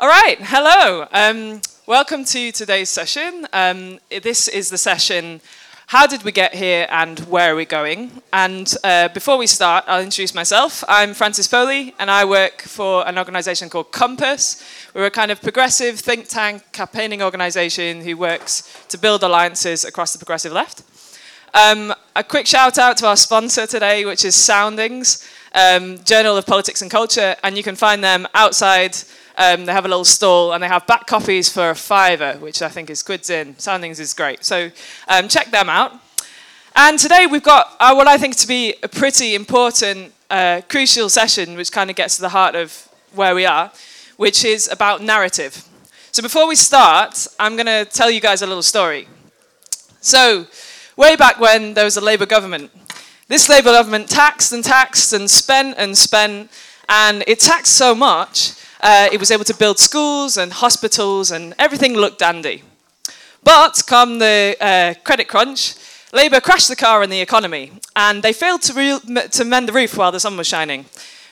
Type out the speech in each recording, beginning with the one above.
All right, hello. Um, welcome to today's session. Um, this is the session How Did We Get Here and Where Are We Going? And uh, before we start, I'll introduce myself. I'm Francis Foley, and I work for an organization called Compass. We're a kind of progressive think tank campaigning organization who works to build alliances across the progressive left. Um, a quick shout out to our sponsor today, which is Soundings, um, Journal of Politics and Culture, and you can find them outside um, they have a little stall and they have back copies for a fiver, which I think is quids in. Soundings is great. So um, check them out. And today we've got uh, what I think to be a pretty important, uh, crucial session, which kind of gets to the heart of where we are, which is about narrative. So before we start, I'm going to tell you guys a little story. So, way back when there was a Labour government, this Labour government taxed and taxed and spent and spent, and it taxed so much uh, it was able to build schools and hospitals, and everything looked dandy. But come the uh, credit crunch, Labour crashed the car in the economy, and they failed to, re- to mend the roof while the sun was shining,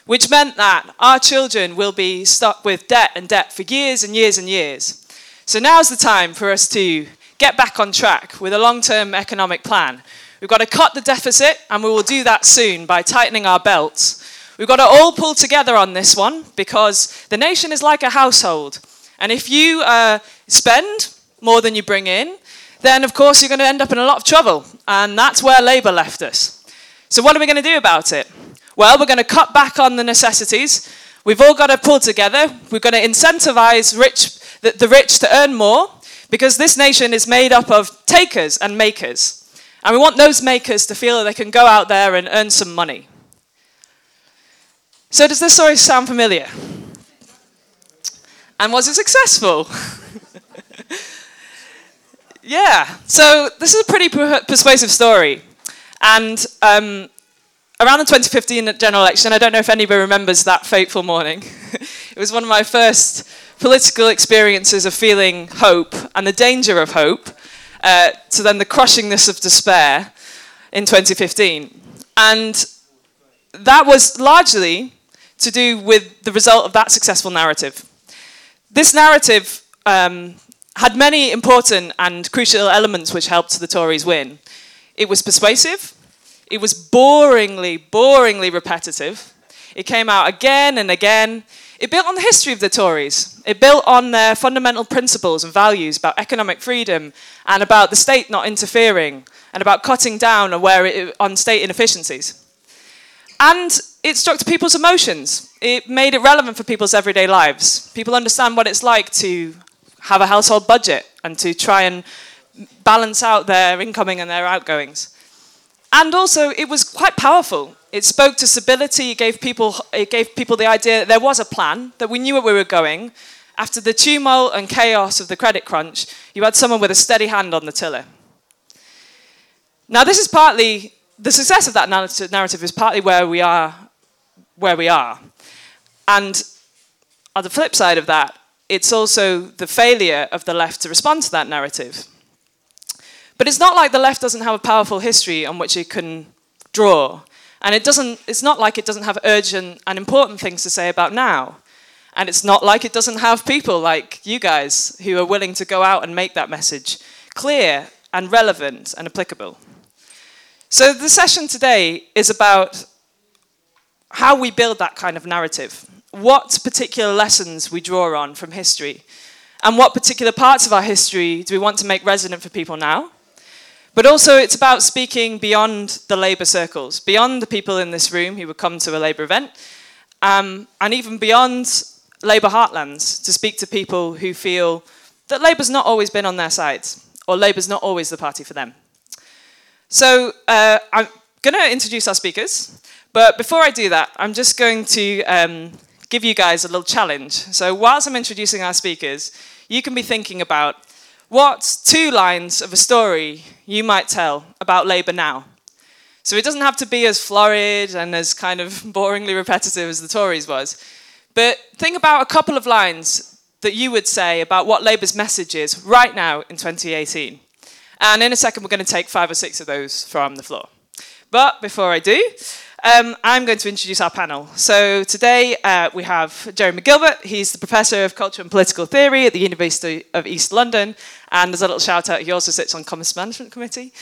which meant that our children will be stuck with debt and debt for years and years and years. So now's the time for us to get back on track with a long term economic plan. We've got to cut the deficit, and we will do that soon by tightening our belts We've got to all pull together on this one because the nation is like a household. And if you uh, spend more than you bring in, then of course you're going to end up in a lot of trouble. And that's where Labour left us. So, what are we going to do about it? Well, we're going to cut back on the necessities. We've all got to pull together. We're going to incentivize rich, the, the rich to earn more because this nation is made up of takers and makers. And we want those makers to feel that they can go out there and earn some money. So, does this story sound familiar? And was it successful? yeah, so this is a pretty persuasive story. And um, around the 2015 general election, I don't know if anybody remembers that fateful morning. it was one of my first political experiences of feeling hope and the danger of hope, uh, to then the crushingness of despair in 2015. And that was largely to do with the result of that successful narrative. This narrative um, had many important and crucial elements which helped the Tories win. It was persuasive, it was boringly, boringly repetitive. It came out again and again. It built on the history of the Tories. It built on their fundamental principles and values about economic freedom and about the state not interfering and about cutting down on, on state inefficiencies. And it struck to people's emotions. It made it relevant for people's everyday lives. People understand what it's like to have a household budget and to try and balance out their incoming and their outgoings. And also, it was quite powerful. It spoke to stability. It gave people, it gave people the idea that there was a plan, that we knew where we were going. After the tumult and chaos of the credit crunch, you had someone with a steady hand on the tiller. Now, this is partly the success of that narrative is partly where we are, where we are. And on the flip side of that, it's also the failure of the left to respond to that narrative. But it's not like the left doesn't have a powerful history on which it can draw. And it doesn't, it's not like it doesn't have urgent and important things to say about now. And it's not like it doesn't have people like you guys who are willing to go out and make that message clear and relevant and applicable. So, the session today is about how we build that kind of narrative, what particular lessons we draw on from history, and what particular parts of our history do we want to make resonant for people now. But also, it's about speaking beyond the Labour circles, beyond the people in this room who would come to a Labour event, um, and even beyond Labour heartlands to speak to people who feel that Labour's not always been on their side, or Labour's not always the party for them. So uh, I'm going to introduce our speakers, but before I do that, I'm just going to um, give you guys a little challenge. So whilst I'm introducing our speakers, you can be thinking about what two lines of a story you might tell about Labour now. So it doesn't have to be as florid and as kind of boringly repetitive as the Tories was, but think about a couple of lines that you would say about what Labour's message is right now in 2018. And in a second, we're going to take five or six of those from the floor. But before I do, Um, I'm going to introduce our panel. So today uh, we have Jeremy Gilbert. He's the Professor of Culture and Political Theory at the University of East London. And as a little shout out, he also sits on Compass Management Committee.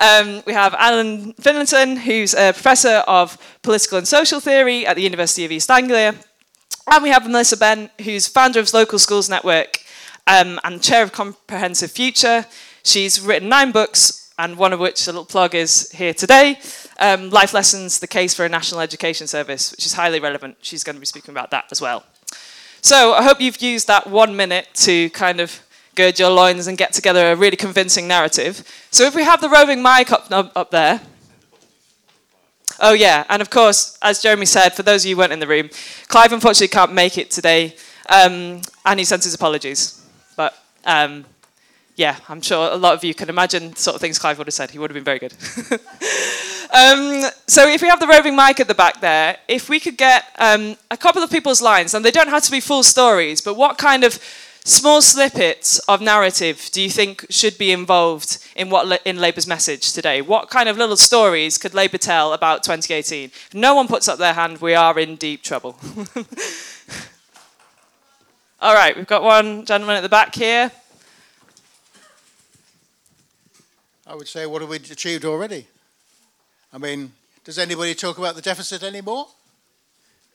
Um, we have Alan Finlayson, who's a Professor of Political and Social Theory at the University of East Anglia. And we have Melissa Benn, who's founder of Local Schools Network um, and chair of Comprehensive Future. She's written nine books, and one of which, a little plug, is here today um, Life Lessons The Case for a National Education Service, which is highly relevant. She's going to be speaking about that as well. So I hope you've used that one minute to kind of gird your loins and get together a really convincing narrative. So if we have the roving mic up, up there. Oh, yeah, and of course, as Jeremy said, for those of you who weren't in the room, Clive unfortunately can't make it today, um, and he sends his apologies. But um, yeah, I'm sure a lot of you can imagine sort of things Clive would have said. He would have been very good. um, so if we have the roving mic at the back there, if we could get um, a couple of people's lines, and they don't have to be full stories, but what kind of small snippets of narrative do you think should be involved in what in Labour's message today? What kind of little stories could Labour tell about 2018? If no one puts up their hand, we are in deep trouble. All right, we've got one gentleman at the back here. I would say, what have we achieved already? I mean, does anybody talk about the deficit anymore?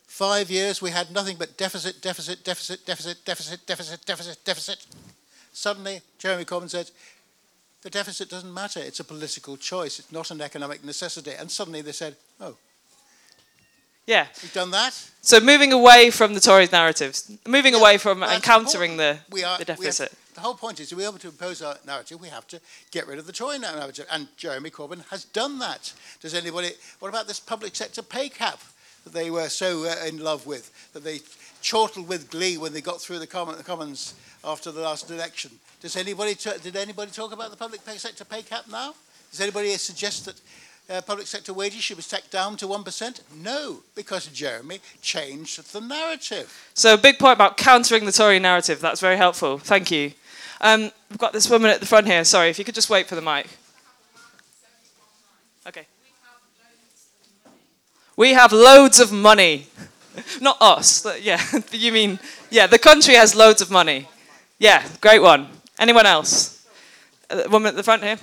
Five years we had nothing but deficit, deficit, deficit, deficit, deficit, deficit, deficit, deficit. Suddenly, Jeremy Corbyn said, the deficit doesn't matter. It's a political choice. It's not an economic necessity. And suddenly they said, oh, yeah. We've done that. So moving away from the Tories' narratives, moving yeah, away from encountering the, we are, the deficit. The whole point is to be able to impose our narrative, we have to get rid of the Tory narrative. And Jeremy Corbyn has done that. Does anybody, what about this public sector pay cap that they were so uh, in love with, that they chortled with glee when they got through the, the Commons after the last election? Does anybody, did anybody talk about the public sector pay cap now? Does anybody suggest that uh, public sector wages should be tacked down to 1%? No, because Jeremy changed the narrative. So, a big point about countering the Tory narrative. That's very helpful. Thank you. Um, we've got this woman at the front here. Sorry, if you could just wait for the mic. Okay. We have loads of money. Not us. Yeah, you mean, yeah, the country has loads of money. Yeah, great one. Anyone else? Uh, woman at the front here.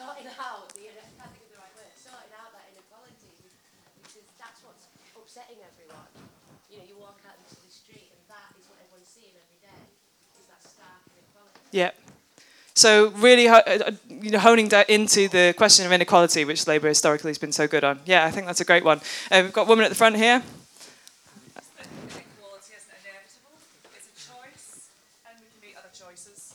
sorting out the, I can't think of the right word, sorting out that inequality because that's what's upsetting everyone. You know, you walk out into the street and that is what everyone's seeing every day, is that stark inequality. Yeah. So really, uh, uh, you know, honing that into the question of inequality, which Labour historically has been so good on. Yeah, I think that's a great one. Uh, we've got a woman at the front here. Inequality is not inevitable, it's a choice, and we can make other choices.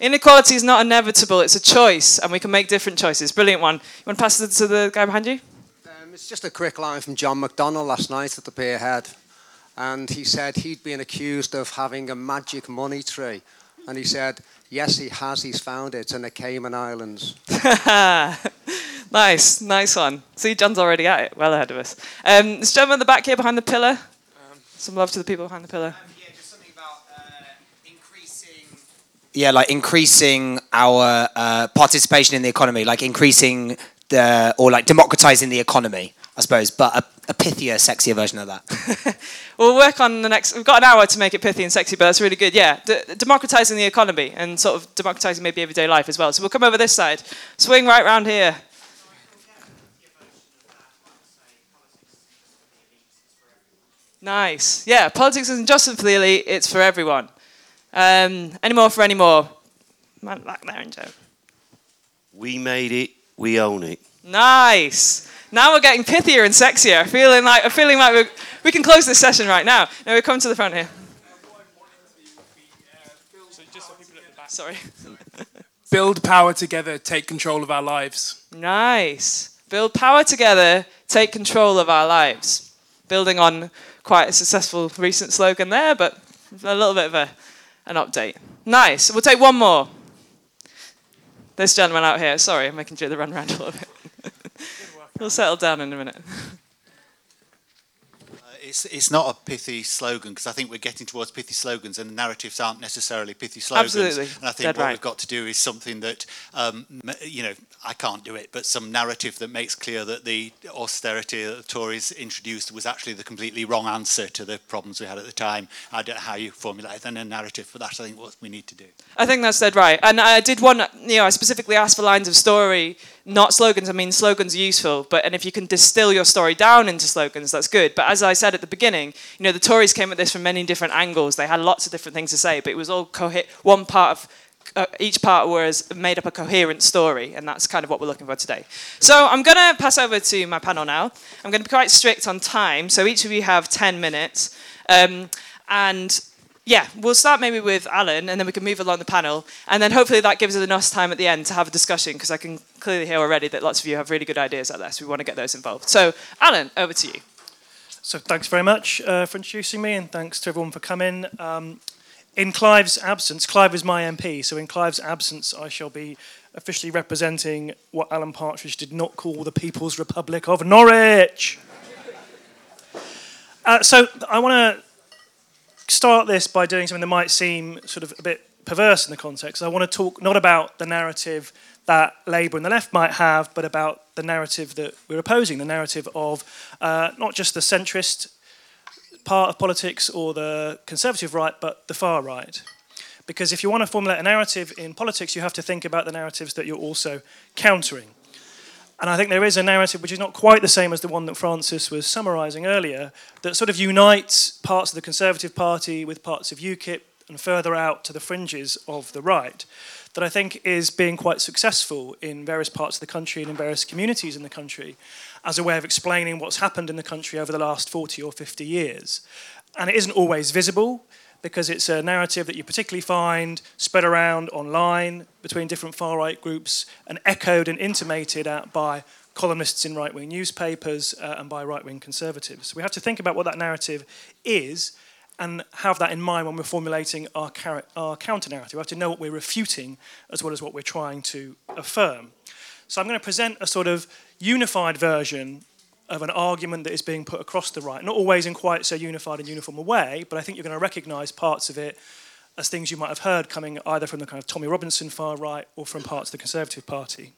Inequality is not inevitable, it's a choice, and we can make different choices. Brilliant one. You want to pass it to the guy behind you? Um, it's just a quick line from John McDonnell last night at the Pierhead. And he said he'd been accused of having a magic money tree. And he said, yes, he has. He's found it in the Cayman Islands. nice, nice one. See, John's already at it, well ahead of us. Um, this gentleman in the back here behind the pillar. Um, Some love to the people behind the pillar. yeah, just something about increasing. Yeah, like increasing our uh, participation in the economy, like increasing the or like democratizing the economy, I suppose, but a, a pithier, sexier version of that. we'll work on the next. We've got an hour to make it pithy and sexy, but that's really good. Yeah, D- democratizing the economy and sort of democratizing maybe everyday life as well. So we'll come over this side, swing right round here. Nice. Yeah, politics isn't just for the elite; it's for everyone. Um, any more for any more? Man back there in Joe. We made it. We own it. Nice. Now we're getting pithier and sexier. Feeling like I'm feeling like we we can close this session right now. Now we come to the front here. Sorry. Build power together. Take control of our lives. Nice. Build power together. Take control of our lives. Building on quite a successful recent slogan there, but a little bit of a an update. Nice. We'll take one more. This gentleman out here. Sorry, I'm making you the run around a little bit. We'll settle down in a minute. It's, it's not a pithy slogan because I think we're getting towards pithy slogans and narratives aren't necessarily pithy slogans. Absolutely. And I think Dead what right. we've got to do is something that, um, you know, I can't do it, but some narrative that makes clear that the austerity that the Tories introduced was actually the completely wrong answer to the problems we had at the time. I don't know how you formulate then a narrative, but that's I think what we need to do. I think that's dead right. And I did one, you know, I specifically asked for lines of story, not slogans. I mean, slogans are useful, but and if you can distill your story down into slogans, that's good. But as I said at the beginning, you know, the Tories came at this from many different angles. They had lots of different things to say, but it was all cohe- one part of uh, each part was made up a coherent story, and that's kind of what we're looking for today. So I'm going to pass over to my panel now. I'm going to be quite strict on time, so each of you have 10 minutes. Um, and yeah, we'll start maybe with Alan, and then we can move along the panel, and then hopefully that gives us enough time at the end to have a discussion, because I can clearly hear already that lots of you have really good ideas out there, so we want to get those involved. So, Alan, over to you. So thanks very much uh, for introducing me, and thanks to everyone for coming. Um, in Clive's absence, Clive is my MP, so in Clive's absence, I shall be officially representing what Alan Partridge did not call the People's Republic of Norwich. Uh, so I want to start this by doing something that might seem sort of a bit perverse in the context. I want to talk not about the narrative that Labour and the left might have, but about the narrative that we're opposing, the narrative of uh, not just the centrist part of politics or the conservative right, but the far right. Because if you want to formulate a narrative in politics, you have to think about the narratives that you're also countering. And I think there is a narrative which is not quite the same as the one that Francis was summarising earlier, that sort of unites parts of the Conservative Party with parts of UKIP and further out to the fringes of the right, that I think is being quite successful in various parts of the country and in various communities in the country as a way of explaining what's happened in the country over the last 40 or 50 years. And it isn't always visible because it's a narrative that you particularly find spread around online between different far right groups and echoed and intimated at by columnists in right wing newspapers uh, and by right wing conservatives. We have to think about what that narrative is and have that in mind when we're formulating our, car- our counter narrative. We have to know what we're refuting as well as what we're trying to affirm. So I'm going to present a sort of unified version of an argument that is being put across the right, not always in quite so unified and uniform a way, but I think you're going to recognize parts of it as things you might have heard coming either from the kind of Tommy Robinson far right or from parts of the Conservative Party.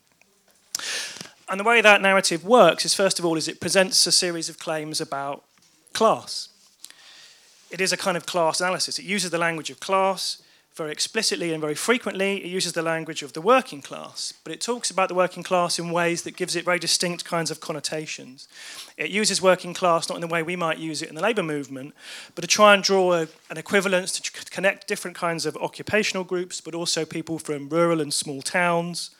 And the way that narrative works is, first of all, is it presents a series of claims about class. It is a kind of class analysis. It uses the language of class very explicitly and very frequently. It uses the language of the working class, but it talks about the working class in ways that gives it very distinct kinds of connotations. It uses working class not in the way we might use it in the labour movement, but to try and draw a, an equivalence to connect different kinds of occupational groups, but also people from rural and small towns.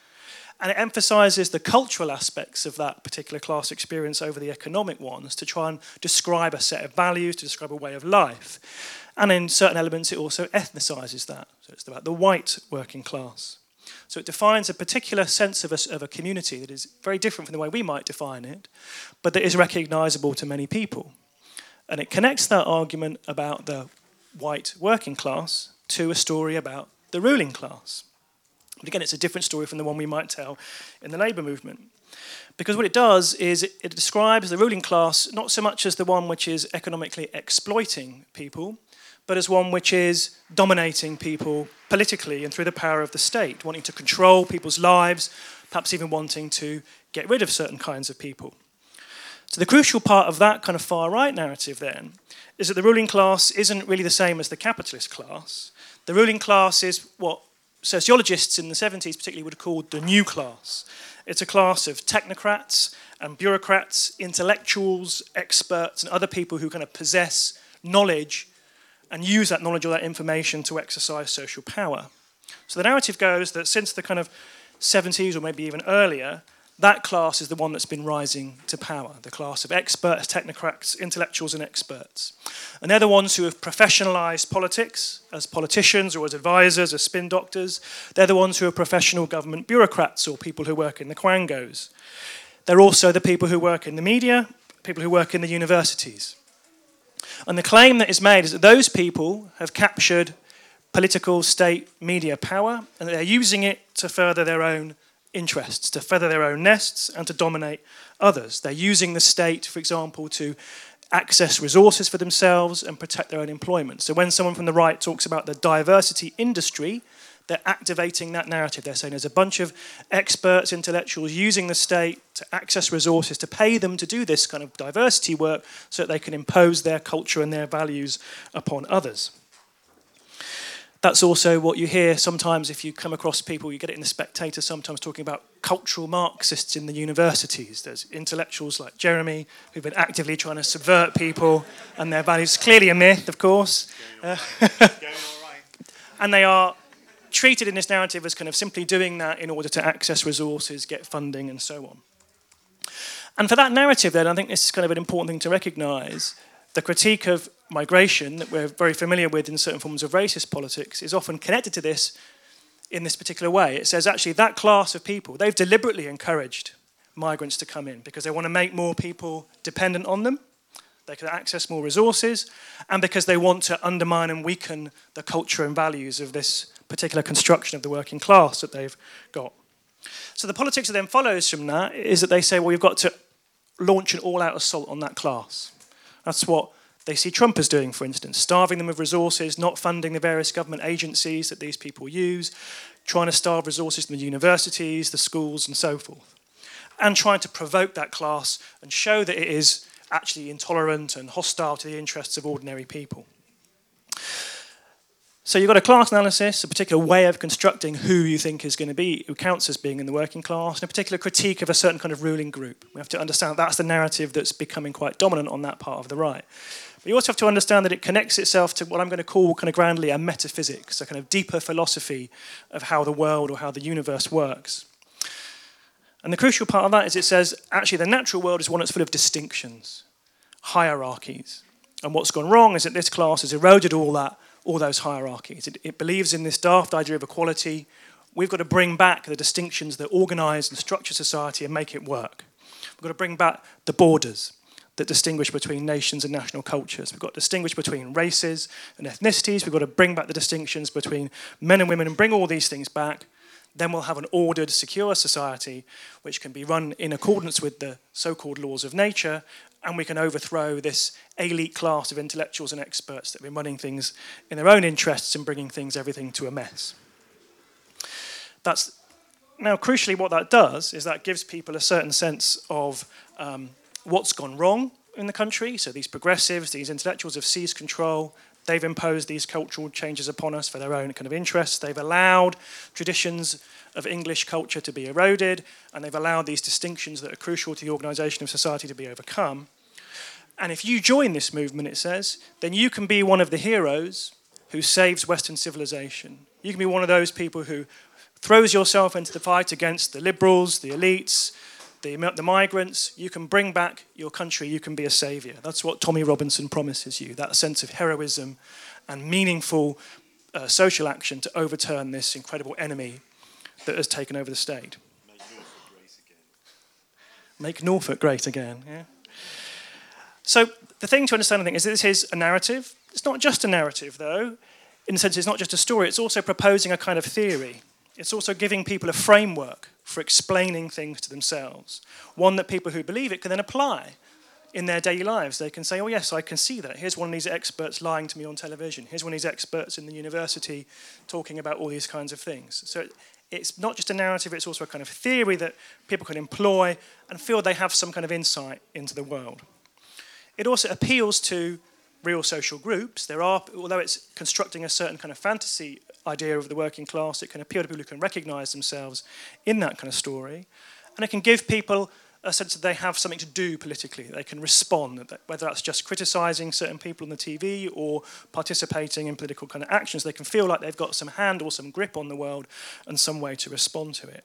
And it emphasizes the cultural aspects of that particular class experience over the economic ones to try and describe a set of values, to describe a way of life. And in certain elements, it also ethnicizes that. So it's about the white working class. So it defines a particular sense of a, of a community that is very different from the way we might define it, but that is recognizable to many people. And it connects that argument about the white working class to a story about the ruling class. But again, it's a different story from the one we might tell in the labour movement. Because what it does is it, it, describes the ruling class not so much as the one which is economically exploiting people, but as one which is dominating people politically and through the power of the state, wanting to control people's lives, perhaps even wanting to get rid of certain kinds of people. So, the crucial part of that kind of far right narrative then is that the ruling class isn't really the same as the capitalist class. The ruling class is what sociologists in the 70s particularly would have called the new class. It's a class of technocrats and bureaucrats, intellectuals, experts, and other people who kind of possess knowledge and use that knowledge or that information to exercise social power. So the narrative goes that since the kind of 70s or maybe even earlier, that class is the one that's been rising to power the class of experts, technocrats, intellectuals, and experts. And they're the ones who have professionalized politics as politicians or as advisors, as spin doctors. They're the ones who are professional government bureaucrats or people who work in the quangos. They're also the people who work in the media, people who work in the universities. And the claim that is made is that those people have captured political, state, media power, and they're using it to further their own interests, to feather their own nests, and to dominate others. They're using the state, for example, to access resources for themselves and protect their own employment. So when someone from the right talks about the diversity industry, they're activating that narrative. They're saying there's a bunch of experts, intellectuals using the state to access resources, to pay them to do this kind of diversity work so that they can impose their culture and their values upon others. That's also what you hear sometimes if you come across people, you get it in the Spectator sometimes talking about cultural Marxists in the universities. There's intellectuals like Jeremy who've been actively trying to subvert people and their values. Clearly a myth, of course. Uh, and they are treated in this narrative as kind of simply doing that in order to access resources, get funding, and so on. And for that narrative, then, I think this is kind of an important thing to recognize. The critique of migration that we're very familiar with in certain forms of racist politics is often connected to this in this particular way. It says actually that class of people, they've deliberately encouraged migrants to come in because they want to make more people dependent on them, they can access more resources, and because they want to undermine and weaken the culture and values of this particular construction of the working class that they've got. So the politics that then follows from that is that they say, well, we've got to launch an all out assault on that class. That's what they see Trump as doing, for instance, starving them of resources, not funding the various government agencies that these people use, trying to starve resources from the universities, the schools, and so forth, and trying to provoke that class and show that it is actually intolerant and hostile to the interests of ordinary people. So you've got a class analysis, a particular way of constructing who you think is going to be, who counts as being in the working class, and a particular critique of a certain kind of ruling group. We have to understand that's the narrative that's becoming quite dominant on that part of the right. But you also have to understand that it connects itself to what I'm going to call kind of grandly a metaphysics, a kind of deeper philosophy of how the world or how the universe works. And the crucial part of that is it says actually the natural world is one that's full of distinctions, hierarchies. And what's gone wrong is that this class has eroded all that all those hierarchies. It, it believes in this daft idea of equality. We've got to bring back the distinctions that organise and structure society and make it work. We've got to bring back the borders that distinguish between nations and national cultures. We've got to distinguish between races and ethnicities. We've got to bring back the distinctions between men and women and bring all these things back. Then we'll have an ordered, secure society which can be run in accordance with the so called laws of nature and we can overthrow this elite class of intellectuals and experts that have been running things in their own interests and bringing things, everything to a mess. That's now crucially what that does is that gives people a certain sense of um, what's gone wrong in the country. So these progressives, these intellectuals have seized control. They've imposed these cultural changes upon us for their own kind of interests. They've allowed traditions of English culture to be eroded, and they've allowed these distinctions that are crucial to the organisation of society to be overcome. And if you join this movement, it says, then you can be one of the heroes who saves Western civilization. You can be one of those people who throws yourself into the fight against the liberals, the elites, the, the migrants. You can bring back your country. You can be a savior. That's what Tommy Robinson promises you that sense of heroism and meaningful uh, social action to overturn this incredible enemy that has taken over the state. Make Norfolk great again. Make Norfolk great again, yeah. So the thing to understand, I think, is this is a narrative. It's not just a narrative, though. In the sense, it's not just a story. It's also proposing a kind of theory. It's also giving people a framework for explaining things to themselves. One that people who believe it can then apply in their daily lives. They can say, oh, yes, I can see that. Here's one of these experts lying to me on television. Here's one of these experts in the university talking about all these kinds of things. So it's not just a narrative, it's also a kind of theory that people can employ and feel they have some kind of insight into the world. It also appeals to real social groups. There are, although it's constructing a certain kind of fantasy idea of the working class, it can appeal to people who can recognize themselves in that kind of story. And it can give people a sense that they have something to do politically. They can respond, whether that's just criticizing certain people on the TV or participating in political kind of actions. They can feel like they've got some hand or some grip on the world and some way to respond to it.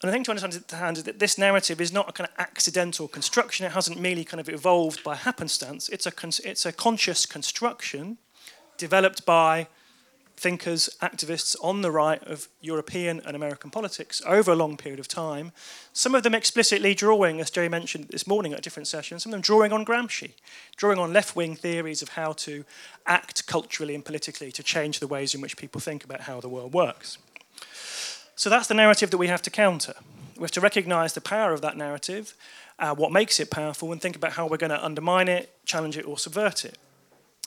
And I think to understand is that this narrative is not a kind of accidental construction. It hasn't merely kind of evolved by happenstance. It's a, it's a conscious construction developed by thinkers, activists on the right of European and American politics over a long period of time. Some of them explicitly drawing, as Jerry mentioned this morning at different session, some of them drawing on Gramsci, drawing on left wing theories of how to act culturally and politically to change the ways in which people think about how the world works. So that's the narrative that we have to counter. We have to recognize the power of that narrative, uh, what makes it powerful, and think about how we're going to undermine it, challenge it, or subvert it.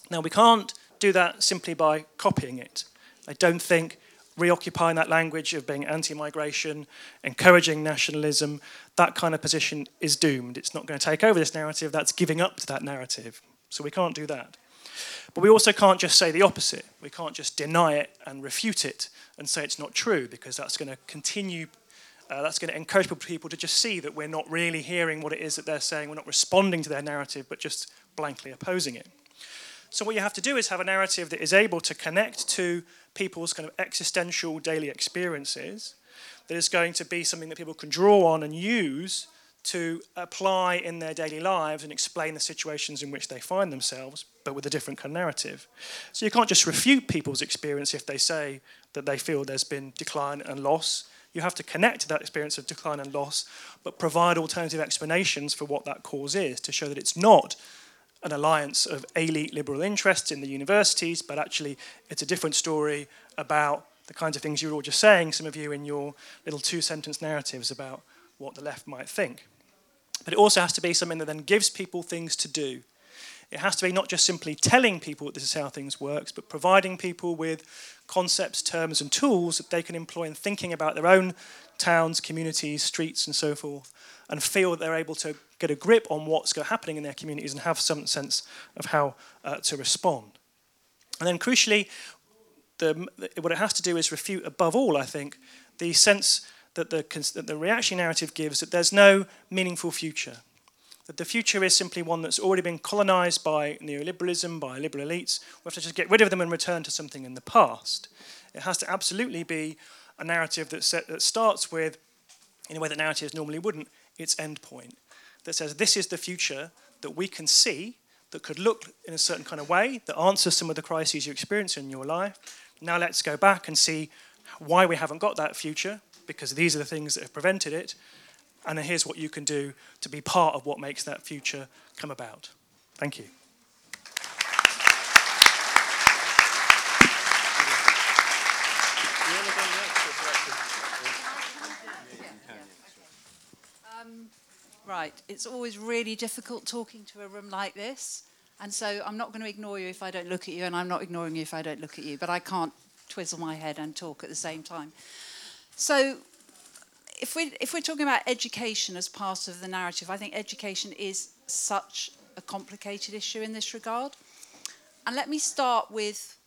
Now, we can't do that simply by copying it. I don't think reoccupying that language of being anti migration, encouraging nationalism, that kind of position is doomed. It's not going to take over this narrative, that's giving up to that narrative. So we can't do that. But we also can't just say the opposite. We can't just deny it and refute it and say it's not true because that's going to continue. Uh, that's going to encourage people to just see that we're not really hearing what it is that they're saying. We're not responding to their narrative, but just blankly opposing it. So what you have to do is have a narrative that is able to connect to people's kind of existential daily experiences, that is going to be something that people can draw on and use to apply in their daily lives and explain the situations in which they find themselves, but with a different kind of narrative. So you can't just refute people's experience if they say that they feel there's been decline and loss. You have to connect to that experience of decline and loss, but provide alternative explanations for what that cause is to show that it's not an alliance of elite liberal interests in the universities, but actually it's a different story about the kinds of things you were all just saying, some of you in your little two sentence narratives about what the left might think. But it also has to be something that then gives people things to do. It has to be not just simply telling people that this is how things works, but providing people with concepts, terms, and tools that they can employ in thinking about their own towns, communities, streets, and so forth, and feel that they're able to get a grip on what's happening in their communities and have some sense of how uh, to respond. And then, crucially, the, what it has to do is refute, above all, I think, the sense that the, that the reaction narrative gives that there's no meaningful future. That the future is simply one that's already been colonized by neoliberalism, by liberal elites. We have to just get rid of them and return to something in the past. It has to absolutely be a narrative that, set, that starts with, in a way that narratives normally wouldn't, its end point that says this is the future that we can see that could look in a certain kind of way that answers some of the crises you experience in your life. Now let's go back and see why we haven't got that future, because these are the things that have prevented it. And here's what you can do to be part of what makes that future come about. Thank you. Right, it's always really difficult talking to a room like this. And so I'm not going to ignore you if I don't look at you, and I'm not ignoring you if I don't look at you, but I can't twizzle my head and talk at the same time. So if, we, if we're talking about education as part of the narrative, I think education is such a complicated issue in this regard. And let me start with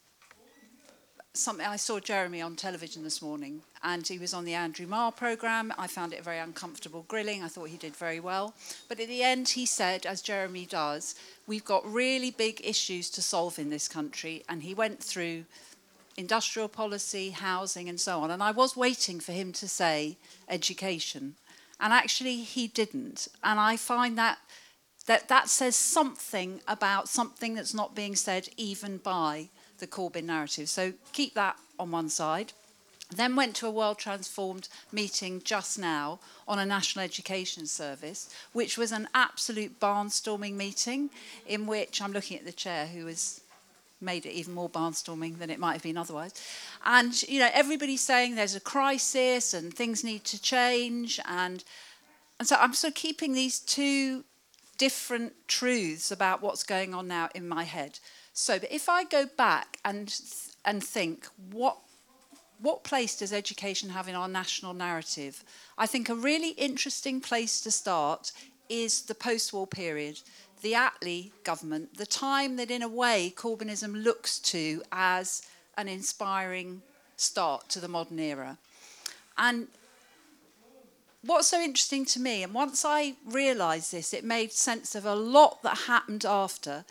something I saw Jeremy on television this morning, and he was on the Andrew Marr program. I found it very uncomfortable grilling. I thought he did very well. But at the end, he said, as Jeremy does, we've got really big issues to solve in this country. And he went through industrial policy, housing, and so on. And I was waiting for him to say education. And actually, he didn't. And I find that that, that says something about something that's not being said even by the Corbyn narrative. So keep that on one side. Then went to a World Transformed meeting just now on a national education service, which was an absolute barnstorming meeting in which I'm looking at the chair who has made it even more barnstorming than it might have been otherwise. And you know, everybody's saying there's a crisis and things need to change and and so I'm sort of keeping these two different truths about what's going on now in my head. So, but if I go back and and think what what place does education have in our national narrative? I think a really interesting place to start is the post war period, the Attlee government, the time that, in a way, Corbynism looks to as an inspiring start to the modern era. And what's so interesting to me, and once I realised this, it made sense of a lot that happened after,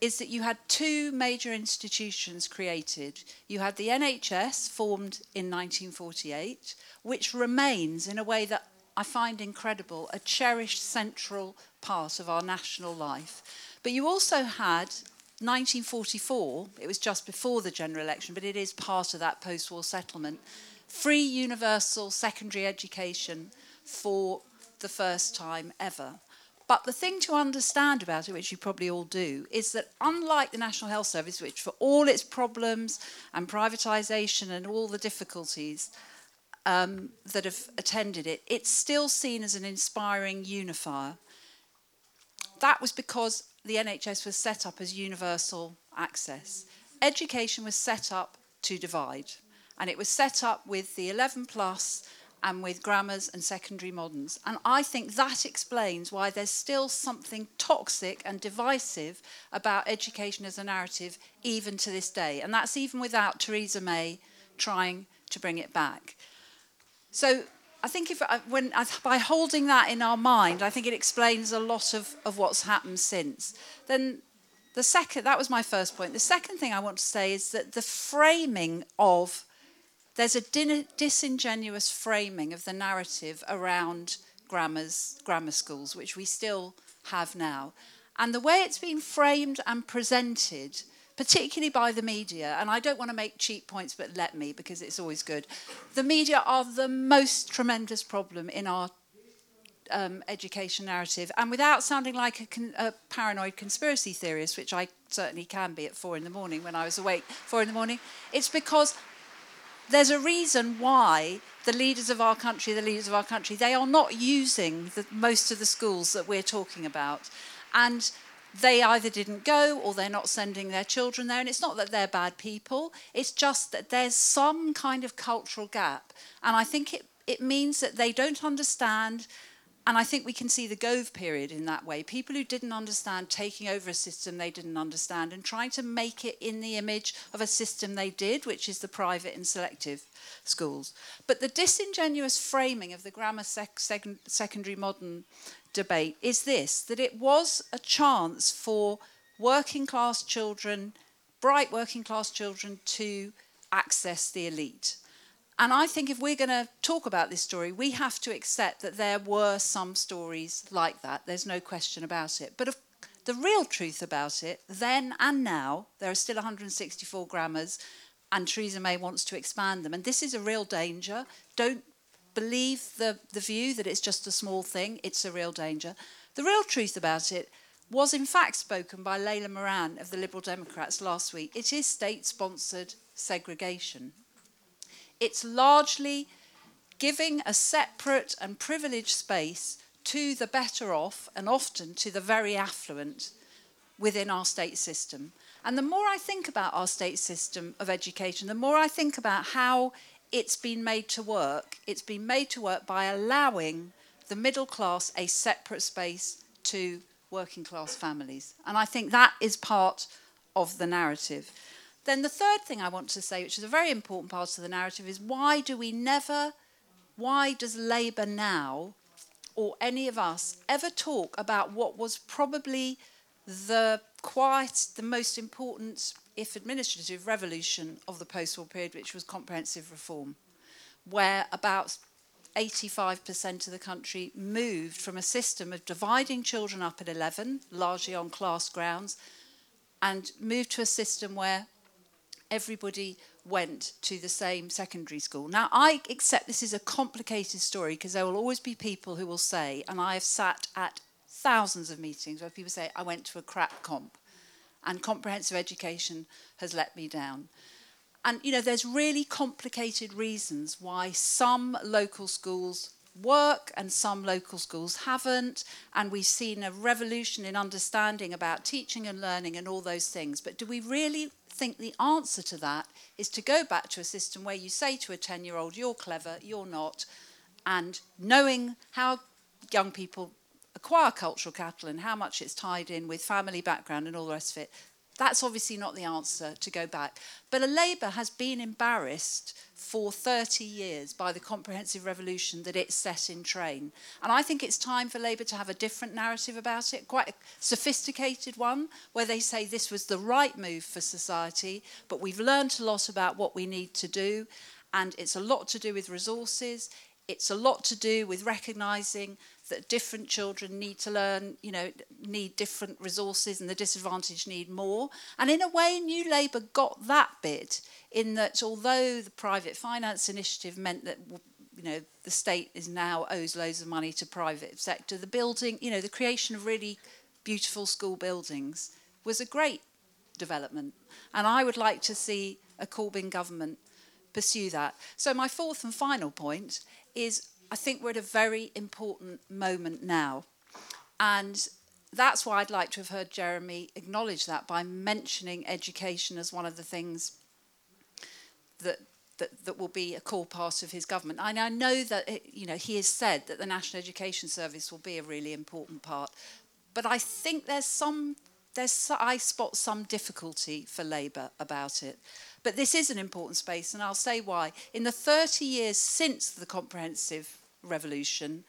is that you had two major institutions created. You had the NHS, formed in 1948, which remains, in a way that I find incredible, a cherished central part of our national life. But you also had 1944, it was just before the general election, but it is part of that post war settlement. Free universal secondary education for the first time ever. But the thing to understand about it, which you probably all do, is that unlike the National Health Service, which for all its problems and privatisation and all the difficulties um, that have attended it, it's still seen as an inspiring unifier. That was because the NHS was set up as universal access. Education was set up to divide, and it was set up with the 11 plus and with grammars and secondary moderns. And I think that explains why there's still something toxic and divisive about education as a narrative, even to this day. And that's even without Theresa May trying to bring it back. So I think if uh, when by holding that in our mind, I think it explains a lot of, of what's happened since. Then the second that was my first point. The second thing I want to say is that the framing of there's a disingenuous framing of the narrative around grammars, grammar schools, which we still have now. And the way it's been framed and presented, particularly by the media, and I don't want to make cheap points, but let me because it's always good. The media are the most tremendous problem in our um, education narrative. And without sounding like a, con- a, paranoid conspiracy theorist, which I certainly can be at four in the morning when I was awake, four in the morning, it's because there's a reason why the leaders of our country, the leaders of our country, they are not using the, most of the schools that we're talking about. And they either didn't go or they're not sending their children there. And it's not that they're bad people, it's just that there's some kind of cultural gap. And I think it, it means that they don't understand and I think we can see the Gove period in that way. People who didn't understand taking over a system they didn't understand and trying to make it in the image of a system they did, which is the private and selective schools. But the disingenuous framing of the grammar sec- sec- secondary modern debate is this that it was a chance for working class children, bright working class children, to access the elite. And I think if we're going to talk about this story, we have to accept that there were some stories like that. There's no question about it. But the real truth about it, then and now, there are still 164 grammars, and Theresa May wants to expand them. And this is a real danger. Don't believe the, the view that it's just a small thing, it's a real danger. The real truth about it was, in fact, spoken by Layla Moran of the Liberal Democrats last week. It is state sponsored segregation. It's largely giving a separate and privileged space to the better off and often to the very affluent within our state system. And the more I think about our state system of education, the more I think about how it's been made to work. It's been made to work by allowing the middle class a separate space to working class families. And I think that is part of the narrative. Then the third thing I want to say, which is a very important part of the narrative, is why do we never, why does Labour now, or any of us, ever talk about what was probably the quite the most important, if administrative, revolution of the post-war period, which was comprehensive reform, where about 85% of the country moved from a system of dividing children up at 11, largely on class grounds, and moved to a system where everybody went to the same secondary school. Now, I accept this is a complicated story because there will always be people who will say, and I have sat at thousands of meetings where people say, I went to a crap comp and comprehensive education has let me down. And, you know, there's really complicated reasons why some local schools work and some local schools haven't. And we've seen a revolution in understanding about teaching and learning and all those things. But do we really think the answer to that is to go back to a system where you say to a 10 year old, you're clever, you're not, and knowing how young people acquire cultural capital and how much it's tied in with family background and all the rest of it, that's obviously not the answer to go back. But a Labour has been embarrassed for 30 years by the comprehensive revolution that it set in train. And I think it's time for Labour to have a different narrative about it, quite a sophisticated one, where they say this was the right move for society, but we've learned a lot about what we need to do, and it's a lot to do with resources. It's a lot to do with recognising that different children need to learn, you know, need different resources and the disadvantaged need more. And in a way, New Labour got that bit in that although the private finance initiative meant that you know the state is now owes loads of money to private sector the building you know the creation of really beautiful school buildings was a great development and i would like to see a corbyn government pursue that so my fourth and final point is i think we're at a very important moment now and that's why I'd like to have heard Jeremy acknowledge that by mentioning education as one of the things that that, that will be a core part of his government. And I know that it, you know he has said that the National Education Service will be a really important part, but I think there's some there's I spot some difficulty for Labour about it. But this is an important space, and I'll say why. In the 30 years since the Comprehensive Revolution,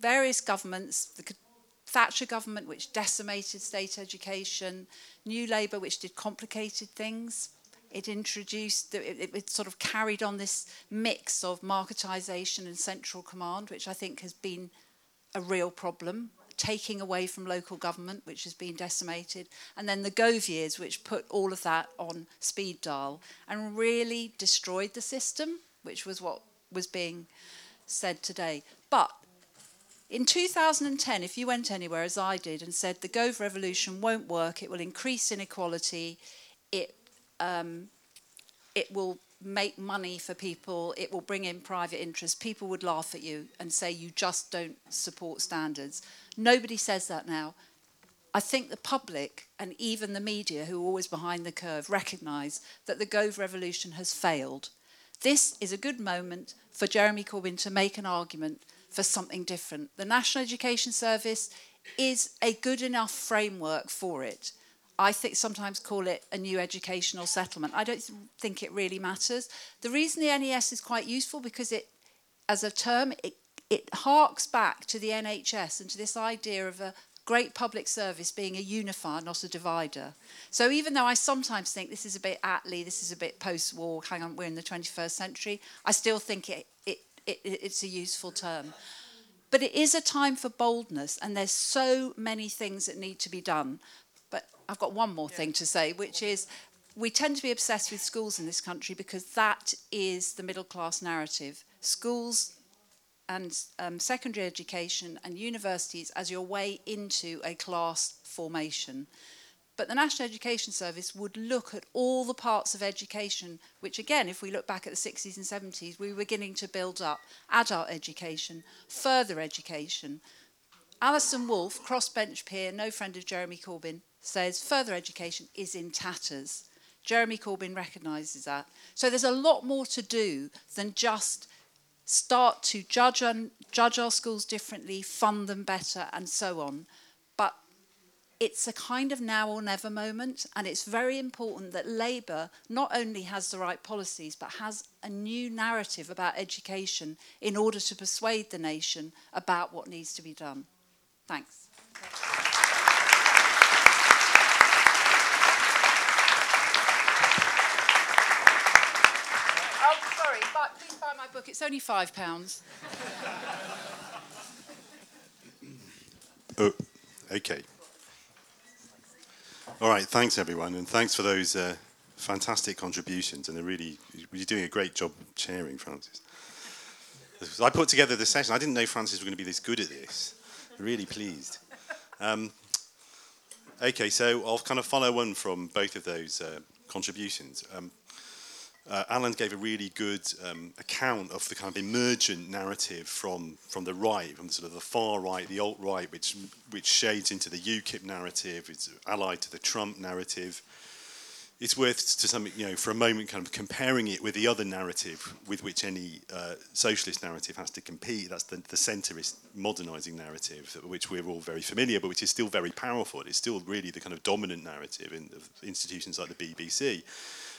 various governments, the Thatcher government, which decimated state education, New Labour, which did complicated things, it introduced, it, it sort of carried on this mix of marketisation and central command, which I think has been a real problem, taking away from local government, which has been decimated, and then the Gove years, which put all of that on speed dial and really destroyed the system, which was what was being said today. But in 2010, if you went anywhere, as I did, and said the Gove revolution won't work, it will increase inequality, it um, it will make money for people, it will bring in private interest, people would laugh at you and say you just don't support standards. Nobody says that now. I think the public and even the media, who are always behind the curve, recognise that the Gove revolution has failed. This is a good moment for Jeremy Corbyn to make an argument for something different. The National Education Service is a good enough framework for it. I think sometimes call it a new educational settlement. I don't think it really matters. The reason the NES is quite useful because it, as a term, it, it harks back to the NHS and to this idea of a great public service being a unifier, not a divider. So even though I sometimes think this is a bit Attlee, this is a bit post-war, hang on, we're in the 21st century, I still think it, it, it, it's a useful term. But it is a time for boldness, and there's so many things that need to be done. But I've got one more thing to say, which is we tend to be obsessed with schools in this country because that is the middle class narrative. Schools and um, secondary education and universities as your way into a class formation. But the National Education Service would look at all the parts of education, which again, if we look back at the 60s and 70s, we were beginning to build up adult education, further education. Alison Wolf, crossbench peer, no friend of Jeremy Corbyn, says further education is in tatters. Jeremy Corbyn recognises that. So there's a lot more to do than just start to judge, on, judge our schools differently, fund them better, and so on. But it's a kind of now or never moment, and it's very important that Labour not only has the right policies, but has a new narrative about education in order to persuade the nation about what needs to be done. Thanks. my book. It's only five pounds. oh, okay. All right. Thanks, everyone, and thanks for those uh, fantastic contributions. And they're really, you're doing a great job chairing, Francis. I put together the session. I didn't know Francis was going to be this good at this. Really pleased. Um, okay, so I'll kind of follow on from both of those uh, contributions. Um, uh, Alan gave a really good um, account of the kind of emergent narrative from, from the right, from the sort of the far right, the alt right, which, which shades into the UKIP narrative, it's allied to the Trump narrative. It's worth to some, you know, for a moment, kind of comparing it with the other narrative with which any uh, socialist narrative has to compete. That's the, the centrist modernising narrative, which we're all very familiar, but which is still very powerful. It's still really the kind of dominant narrative in institutions like the BBC.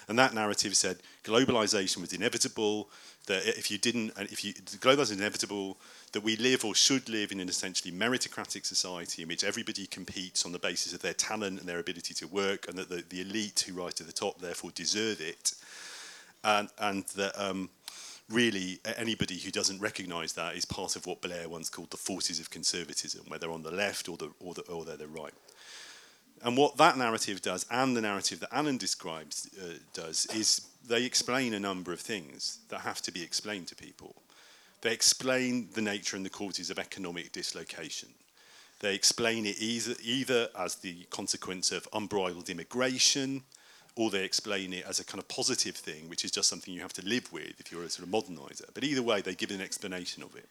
And that narrative said globalization was inevitable, that if you didn't, if you, globalization is inevitable, that we live or should live in an essentially meritocratic society in which everybody competes on the basis of their talent and their ability to work, and that the, the elite who rise to the top therefore deserve it. And, and that um, really anybody who doesn't recognise that is part of what Blair once called the forces of conservatism, whether on the left or the or the or they're the right. And what that narrative does, and the narrative that Alan describes uh, does, is they explain a number of things that have to be explained to people. They explain the nature and the causes of economic dislocation. They explain it either, either as the consequence of unbridled immigration, or they explain it as a kind of positive thing, which is just something you have to live with if you're a sort of modernizer. But either way, they give an explanation of it.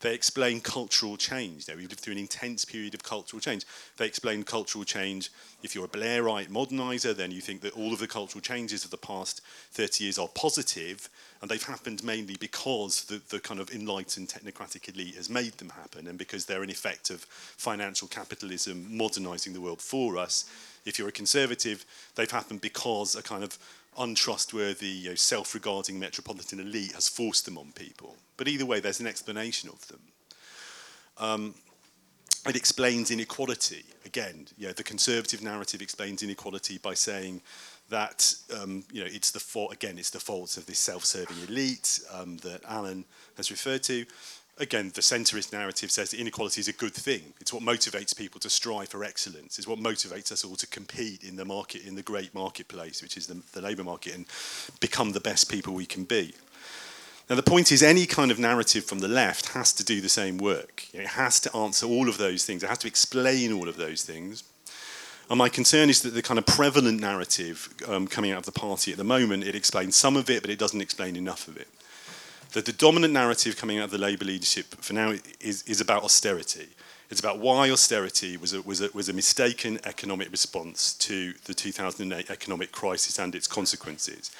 They explain cultural change. Now, we've lived through an intense period of cultural change. They explain cultural change. If you're a Blairite modernizer, then you think that all of the cultural changes of the past 30 years are positive, and they've happened mainly because the, the kind of enlightened technocratic elite has made them happen, and because they're an effect of financial capitalism modernizing the world for us. If you're a conservative, they've happened because a kind of untrustworthy, you know, self-regarding metropolitan elite has forced them on people. But either way, there's an explanation of them. Um, it explains inequality. Again, you know, the conservative narrative explains inequality by saying that um, you know it's the fault again it's the faults of this self-serving elite um, that Alan has referred to. Again, the centrist narrative says that inequality is a good thing. It's what motivates people to strive for excellence. It's what motivates us all to compete in the market, in the great marketplace, which is the, the labour market, and become the best people we can be. Now, the point is, any kind of narrative from the left has to do the same work. It has to answer all of those things. It has to explain all of those things. And my concern is that the kind of prevalent narrative um, coming out of the party at the moment, it explains some of it, but it doesn't explain enough of it. That the dominant narrative coming out of the Labour leadership for now is, is about austerity. It's about why austerity was a, was, a, was a mistaken economic response to the 2008 economic crisis and its consequences.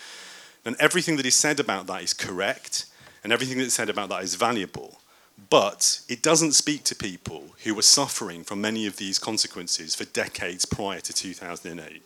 And everything that is said about that is correct, and everything that's said about that is valuable. But it doesn't speak to people who were suffering from many of these consequences for decades prior to 2008.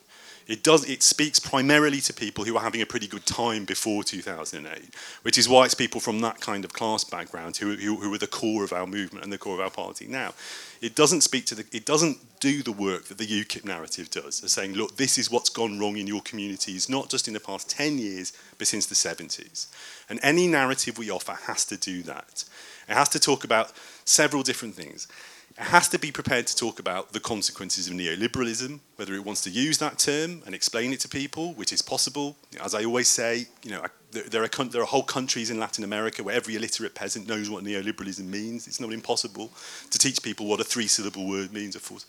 It, does, it speaks primarily to people who are having a pretty good time before 2008, which is why it's people from that kind of class background who, who, who are the core of our movement and the core of our party now. It doesn't speak to the, it doesn't do the work that the UKIP narrative does, of saying, look, this is what's gone wrong in your communities, not just in the past 10 years, but since the 70s. And any narrative we offer has to do that. It has to talk about several different things. It has to be prepared to talk about the consequences of neoliberalism, whether it wants to use that term and explain it to people, which is possible. As I always say, you know, there are, there are whole countries in Latin America where every illiterate peasant knows what neoliberalism means. It's not impossible to teach people what a three-syllable word means, of course.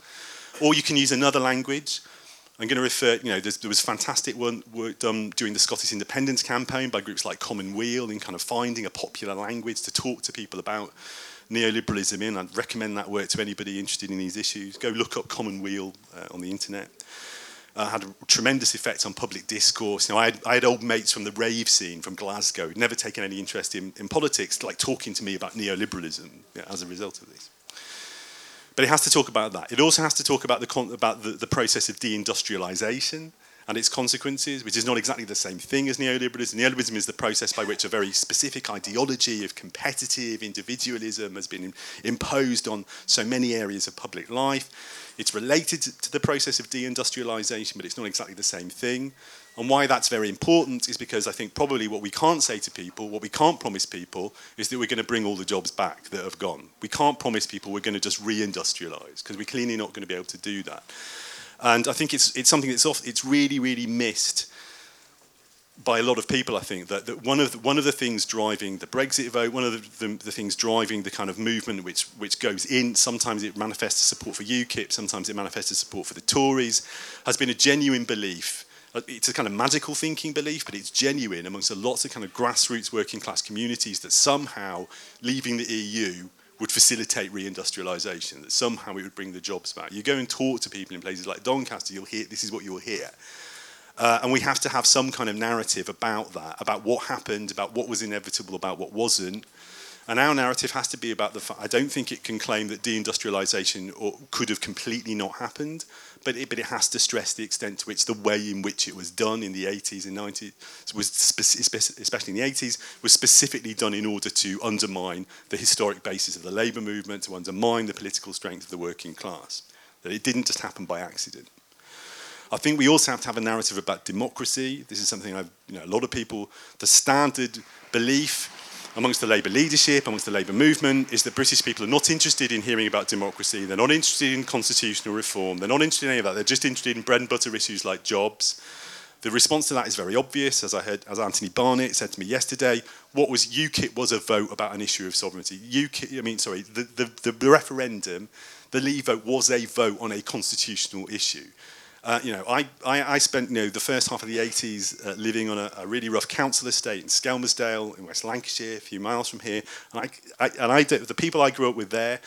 Or you can use another language. I'm going to refer, you know, there was fantastic work done during the Scottish independence campaign by groups like Common Commonweal in kind of finding a popular language to talk to people about neoliberalism in. I'd recommend that work to anybody interested in these issues. Go look up Commonweal uh, on the internet. Uh, had a tremendous effect on public discourse. You know, I had, I had old mates from the rave scene from Glasgow, never taken any interest in, in politics, like talking to me about neoliberalism as a result of this. But it has to talk about that. It also has to talk about the, about the, the process of deindustrialization and its consequences, which is not exactly the same thing as neoliberalism. Neoliberalism is the process by which a very specific ideology of competitive individualism has been imposed on so many areas of public life. It's related to the process of deindustrialization, but it's not exactly the same thing. And why that's very important is because I think probably what we can't say to people, what we can't promise people, is that we're going to bring all the jobs back that have gone. We can't promise people we're going to just reindustrialize, because we're clearly not going to be able to do that. And I think it's, it's something that's off, it's really, really missed by a lot of people, I think, that, that one, of the, one of the things driving the Brexit vote, one of the, the, the, things driving the kind of movement which, which goes in, sometimes it manifests support for UKIP, sometimes it manifests support for the Tories, has been a genuine belief. Uh, it's a kind of magical thinking belief, but it's genuine amongst a lots of kind of grassroots working class communities that somehow leaving the EU would facilitate reindustrialization, that somehow it would bring the jobs back. You go and talk to people in places like Doncaster, you'll hear this is what you'll hear. Uh, and we have to have some kind of narrative about that, about what happened, about what was inevitable, about what wasn't. And our narrative has to be about the fact, I don't think it can claim that deindustrialization or could have completely not happened, but it, but it has to stress the extent to which the way in which it was done in the 80s and 90s, was especially in the 80s, was specifically done in order to undermine the historic basis of the labour movement, to undermine the political strength of the working class. That it didn't just happen by accident. I think we also have to have a narrative about democracy. This is something I've, you know, a lot of people, the standard belief amongst the Labour leadership, amongst the Labour movement, is that British people are not interested in hearing about democracy. They're not interested in constitutional reform. They're not interested in any of that. They're just interested in bread and butter issues like jobs. The response to that is very obvious, as I heard, as Anthony Barnett said to me yesterday. What was UKIP was a vote about an issue of sovereignty. UKIP, I mean, sorry, the, the, the, referendum, the Leave vote was a vote on a constitutional issue. Uh, you know, I, I, I, spent you know the first half of the 80s uh, living on a, a, really rough council estate in Skelmersdale in West Lancashire, a few miles from here. And I, I and I, the people I grew up with there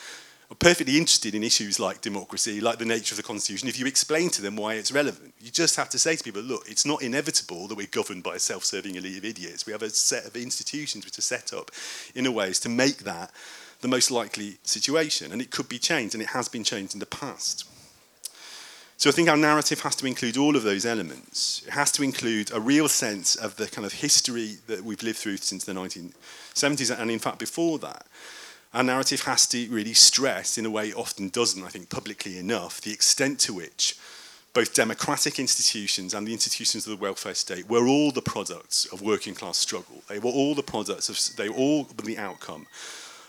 are perfectly interested in issues like democracy, like the nature of the constitution. If you explain to them why it's relevant, you just have to say to people, look, it's not inevitable that we're governed by a self-serving elite of idiots. We have a set of institutions which are set up in a ways to make that the most likely situation, and it could be changed, and it has been changed in the past. So I think our narrative has to include all of those elements. It has to include a real sense of the kind of history that we've lived through since the 1970s, and in fact before that. Our narrative has to really stress, in a way it often doesn't, I think, publicly enough, the extent to which both democratic institutions and the institutions of the welfare state were all the products of working class struggle. They were all the products of, they were all the outcome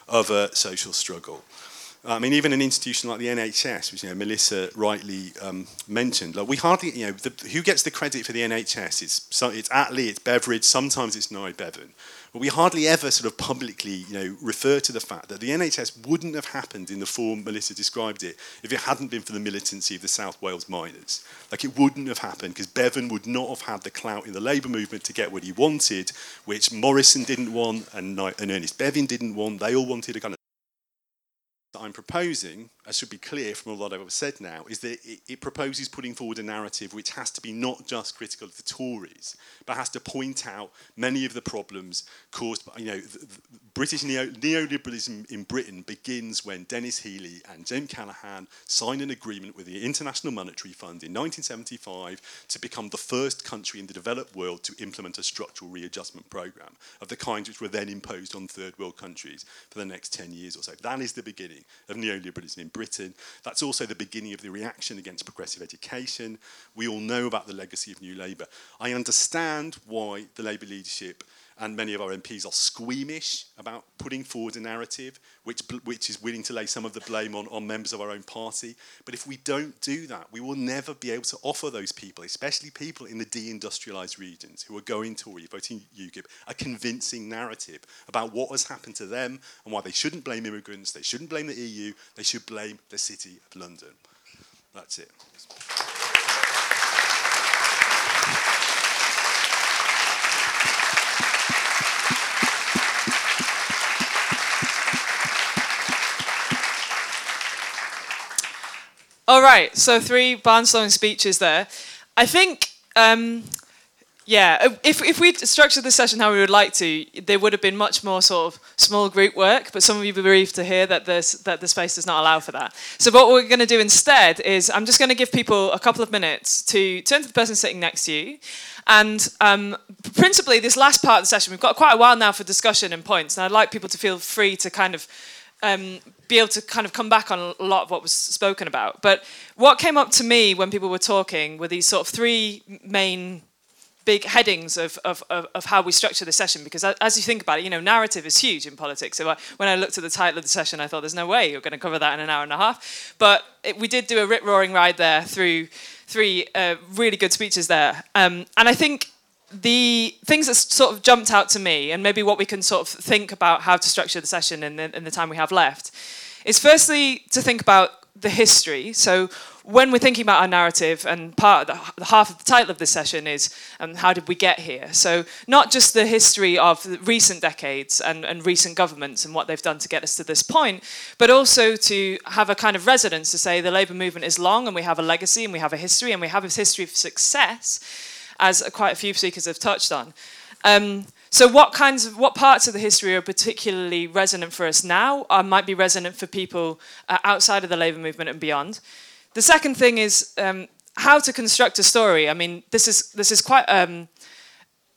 of a social struggle. I mean, even an institution like the NHS, which you know, Melissa rightly um, mentioned, like we hardly, you know, the, who gets the credit for the NHS? It's so, it's Attlee, it's Beveridge, sometimes it's Nye Bevan. But we hardly ever sort of publicly, you know, refer to the fact that the NHS wouldn't have happened in the form Melissa described it if it hadn't been for the militancy of the South Wales miners. Like it wouldn't have happened because Bevan would not have had the clout in the Labour movement to get what he wanted, which Morrison didn't want and, and Ernest Bevin didn't want. They all wanted a kind of I'm proposing, as should be clear from all that I've said now, is that it, it, proposes putting forward a narrative which has to be not just critical of the Tories, but has to point out many of the problems caused by, you know, the, the British neo, neoliberalism in Britain begins when Denis Healey and Jim Callaghan signed an agreement with the International Monetary Fund in 1975 to become the first country in the developed world to implement a structural readjustment program of the kinds which were then imposed on third world countries for the next 10 years or so. That is the beginning of neoliberalism in Britain. That's also the beginning of the reaction against progressive education. We all know about the legacy of New Labour. I understand why the Labour leadership and many of our MPs are squeamish about putting forward a narrative which, which is willing to lay some of the blame on, on members of our own party. But if we don't do that, we will never be able to offer those people, especially people in the deindustrialised regions who are going Tory, voting UKIP, a convincing narrative about what has happened to them and why they shouldn't blame immigrants, they shouldn't blame the EU, they should blame the City of London. That's it. All right, so three barnstorming speeches there. I think, um, yeah, if, if we'd structured the session how we would like to, there would have been much more sort of small group work, but some of you be bereaved to hear that, there's, that the space does not allow for that. So what we're going to do instead is I'm just going to give people a couple of minutes to turn to the person sitting next to you. And um, principally, this last part of the session, we've got quite a while now for discussion and points, and I'd like people to feel free to kind of um, be able to kind of come back on a lot of what was spoken about. But what came up to me when people were talking were these sort of three main big headings of, of, of, of, how we structure the session because as you think about it, you know, narrative is huge in politics. So I, when I looked at the title of the session, I thought there's no way you're going to cover that in an hour and a half. But it, we did do a rip-roaring ride there through three uh, really good speeches there. Um, and I think the things that sort of jumped out to me, and maybe what we can sort of think about how to structure the session in the, in the time we have left, is firstly to think about the history. So when we're thinking about our narrative, and part of the, half of the title of this session is um, how did we get here? So not just the history of recent decades and, and recent governments and what they've done to get us to this point, but also to have a kind of resonance to say the labour movement is long and we have a legacy and we have a history and we have a history of success as quite a few speakers have touched on. Um, so, what kinds of what parts of the history are particularly resonant for us now, or might be resonant for people uh, outside of the labour movement and beyond? The second thing is um, how to construct a story. I mean, this is this is quite um,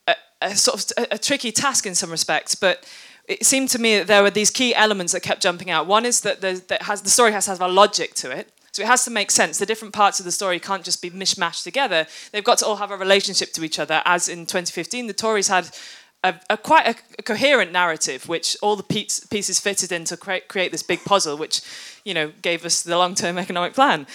a, a, sort of a, a tricky task in some respects, but it seemed to me that there were these key elements that kept jumping out. One is that, that has, the story has to have a logic to it. So it has to make sense. The different parts of the story can't just be mishmashed together. They've got to all have a relationship to each other. As in 2015, the Tories had a, a quite a, a, coherent narrative, which all the piece, pieces fitted in to create, create this big puzzle, which you know gave us the long-term economic plan.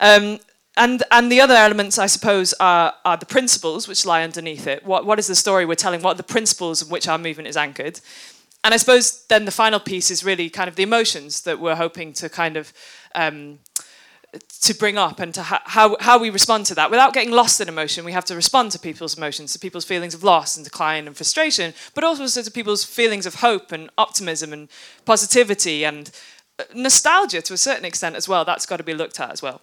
Um, and, and the other elements, I suppose, are, are the principles which lie underneath it. What, what is the story we're telling? What are the principles on which our movement is anchored? And I suppose then the final piece is really kind of the emotions that we're hoping to kind of um, to bring up and to ha- how, how we respond to that. Without getting lost in emotion, we have to respond to people's emotions, to people's feelings of loss and decline and frustration, but also to people's feelings of hope and optimism and positivity and uh, nostalgia to a certain extent as well. That's got to be looked at as well.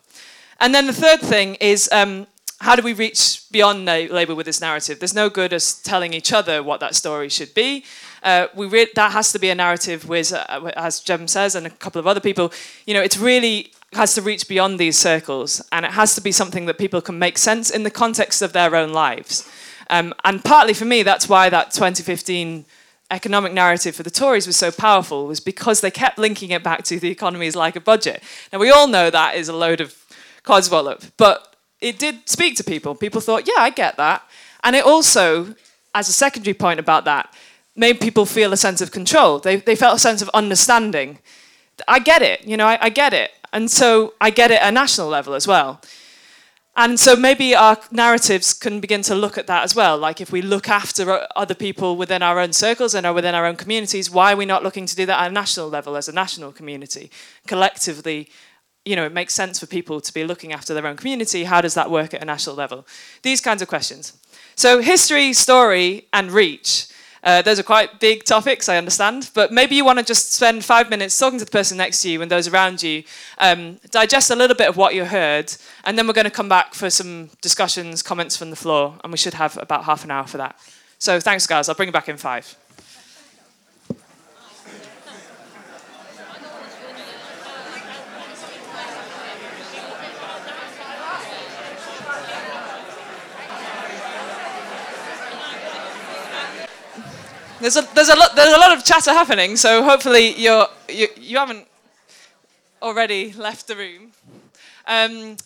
And then the third thing is um, how do we reach beyond Labour with this narrative? There's no good as telling each other what that story should be. Uh, we re- that has to be a narrative with, uh, as Jem says, and a couple of other people. You know, it's really has to reach beyond these circles, and it has to be something that people can make sense in the context of their own lives. Um, and partly for me, that's why that 2015 economic narrative for the Tories was so powerful, was because they kept linking it back to the economy is like a budget. Now, we all know that is a load of codswallop, but it did speak to people. People thought, yeah, I get that. And it also, as a secondary point about that, made people feel a sense of control. They, they felt a sense of understanding. I get it, you know, I, I get it. And so I get it at a national level as well. And so maybe our narratives can begin to look at that as well. Like if we look after other people within our own circles and are within our own communities, why are we not looking to do that at a national level as a national community? Collectively, you know, it makes sense for people to be looking after their own community. How does that work at a national level? These kinds of questions. So history, story, and reach uh, those are quite big topics, I understand, but maybe you want to just spend five minutes talking to the person next to you and those around you, um, digest a little bit of what you heard, and then we're going to come back for some discussions, comments from the floor, and we should have about half an hour for that. So thanks, guys. I'll bring you back in five. There's a, there's, a lot, there's a lot of chatter happening, so hopefully you're, you, you haven't already left the room, um,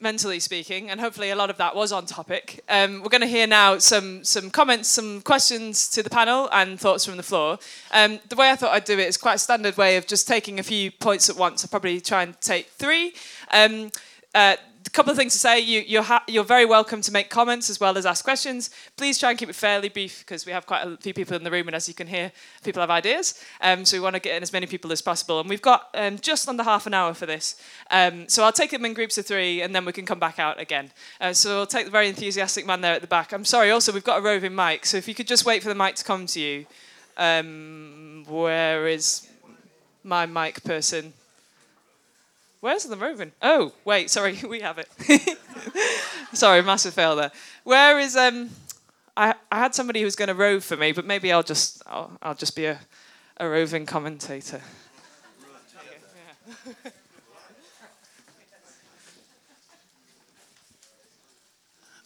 mentally speaking, and hopefully a lot of that was on topic. Um, we're going to hear now some, some comments, some questions to the panel, and thoughts from the floor. Um, the way I thought I'd do it is quite a standard way of just taking a few points at once. I'll probably try and take three. Um, uh, a couple of things to say. You, you're, ha- you're very welcome to make comments as well as ask questions. Please try and keep it fairly brief because we have quite a few people in the room, and as you can hear, people have ideas. Um, so we want to get in as many people as possible. And we've got um, just under half an hour for this. Um, so I'll take them in groups of three, and then we can come back out again. Uh, so I'll take the very enthusiastic man there at the back. I'm sorry, also, we've got a roving mic. So if you could just wait for the mic to come to you. Um, where is my mic person? Where's the roving? Oh, wait, sorry, we have it. sorry, massive fail there. Where is um? I I had somebody who was going to rove for me, but maybe I'll just I'll, I'll just be a, a roving commentator.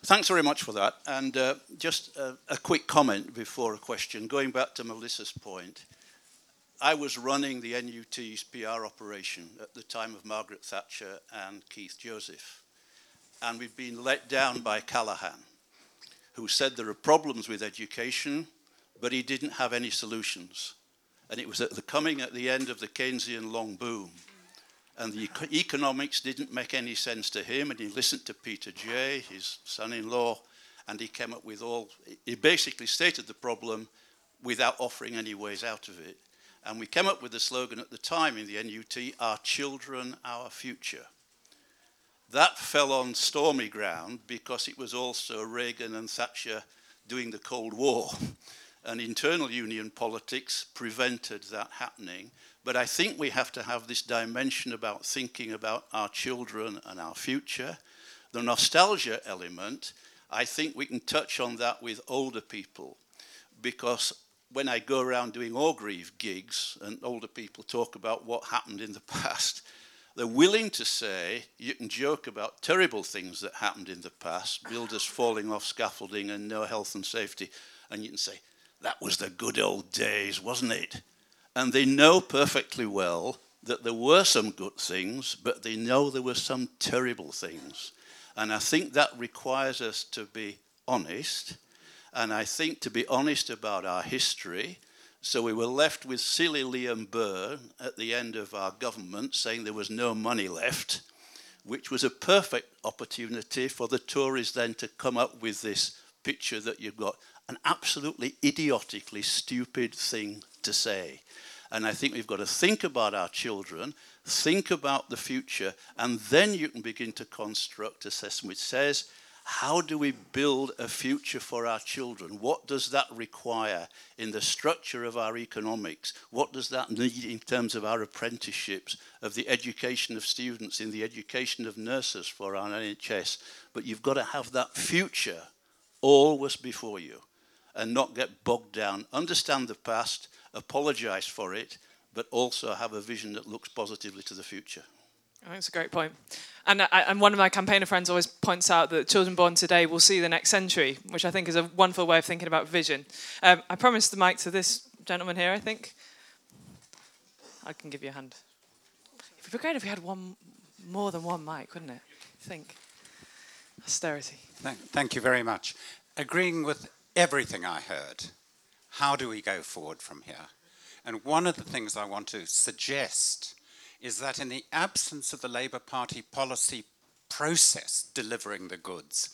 Thanks very much for that. And uh, just a, a quick comment before a question. Going back to Melissa's point, I was running the NUT's PR operation at the time of Margaret Thatcher and Keith Joseph. And we've been let down by Callaghan, who said there are problems with education, but he didn't have any solutions. And it was at the coming at the end of the Keynesian long boom. And the economics didn't make any sense to him, and he listened to Peter Jay, his son in law, and he came up with all, he basically stated the problem without offering any ways out of it. And we came up with the slogan at the time in the NUT Our Children, Our Future. That fell on stormy ground because it was also Reagan and Thatcher doing the Cold War. And internal union politics prevented that happening. But I think we have to have this dimension about thinking about our children and our future. The nostalgia element, I think we can touch on that with older people because when I go around doing Orgreave gigs and older people talk about what happened in the past, they're willing to say you can joke about terrible things that happened in the past, builders falling off scaffolding and no health and safety, and you can say, that was the good old days, wasn't it? And they know perfectly well that there were some good things, but they know there were some terrible things. And I think that requires us to be honest. And I think to be honest about our history. So we were left with silly Liam Byrne at the end of our government saying there was no money left, which was a perfect opportunity for the Tories then to come up with this picture that you've got an absolutely idiotically stupid thing to say. And I think we've got to think about our children, think about the future, and then you can begin to construct a system which says, how do we build a future for our children? What does that require in the structure of our economics? What does that need in terms of our apprenticeships, of the education of students, in the education of nurses for our NHS? But you've got to have that future always before you and not get bogged down. Understand the past, apologize for it, but also have a vision that looks positively to the future. Think it's a great point. And, I, and one of my campaigner friends always points out that children born today will see the next century, which I think is a wonderful way of thinking about vision. Um, I promised the mic to this gentleman here, I think. I can give you a hand. It would be great if we had one more than one mic, wouldn't it? think. Austerity. Thank, thank you very much. Agreeing with everything I heard, how do we go forward from here? And one of the things I want to suggest is that in the absence of the Labour Party policy process delivering the goods,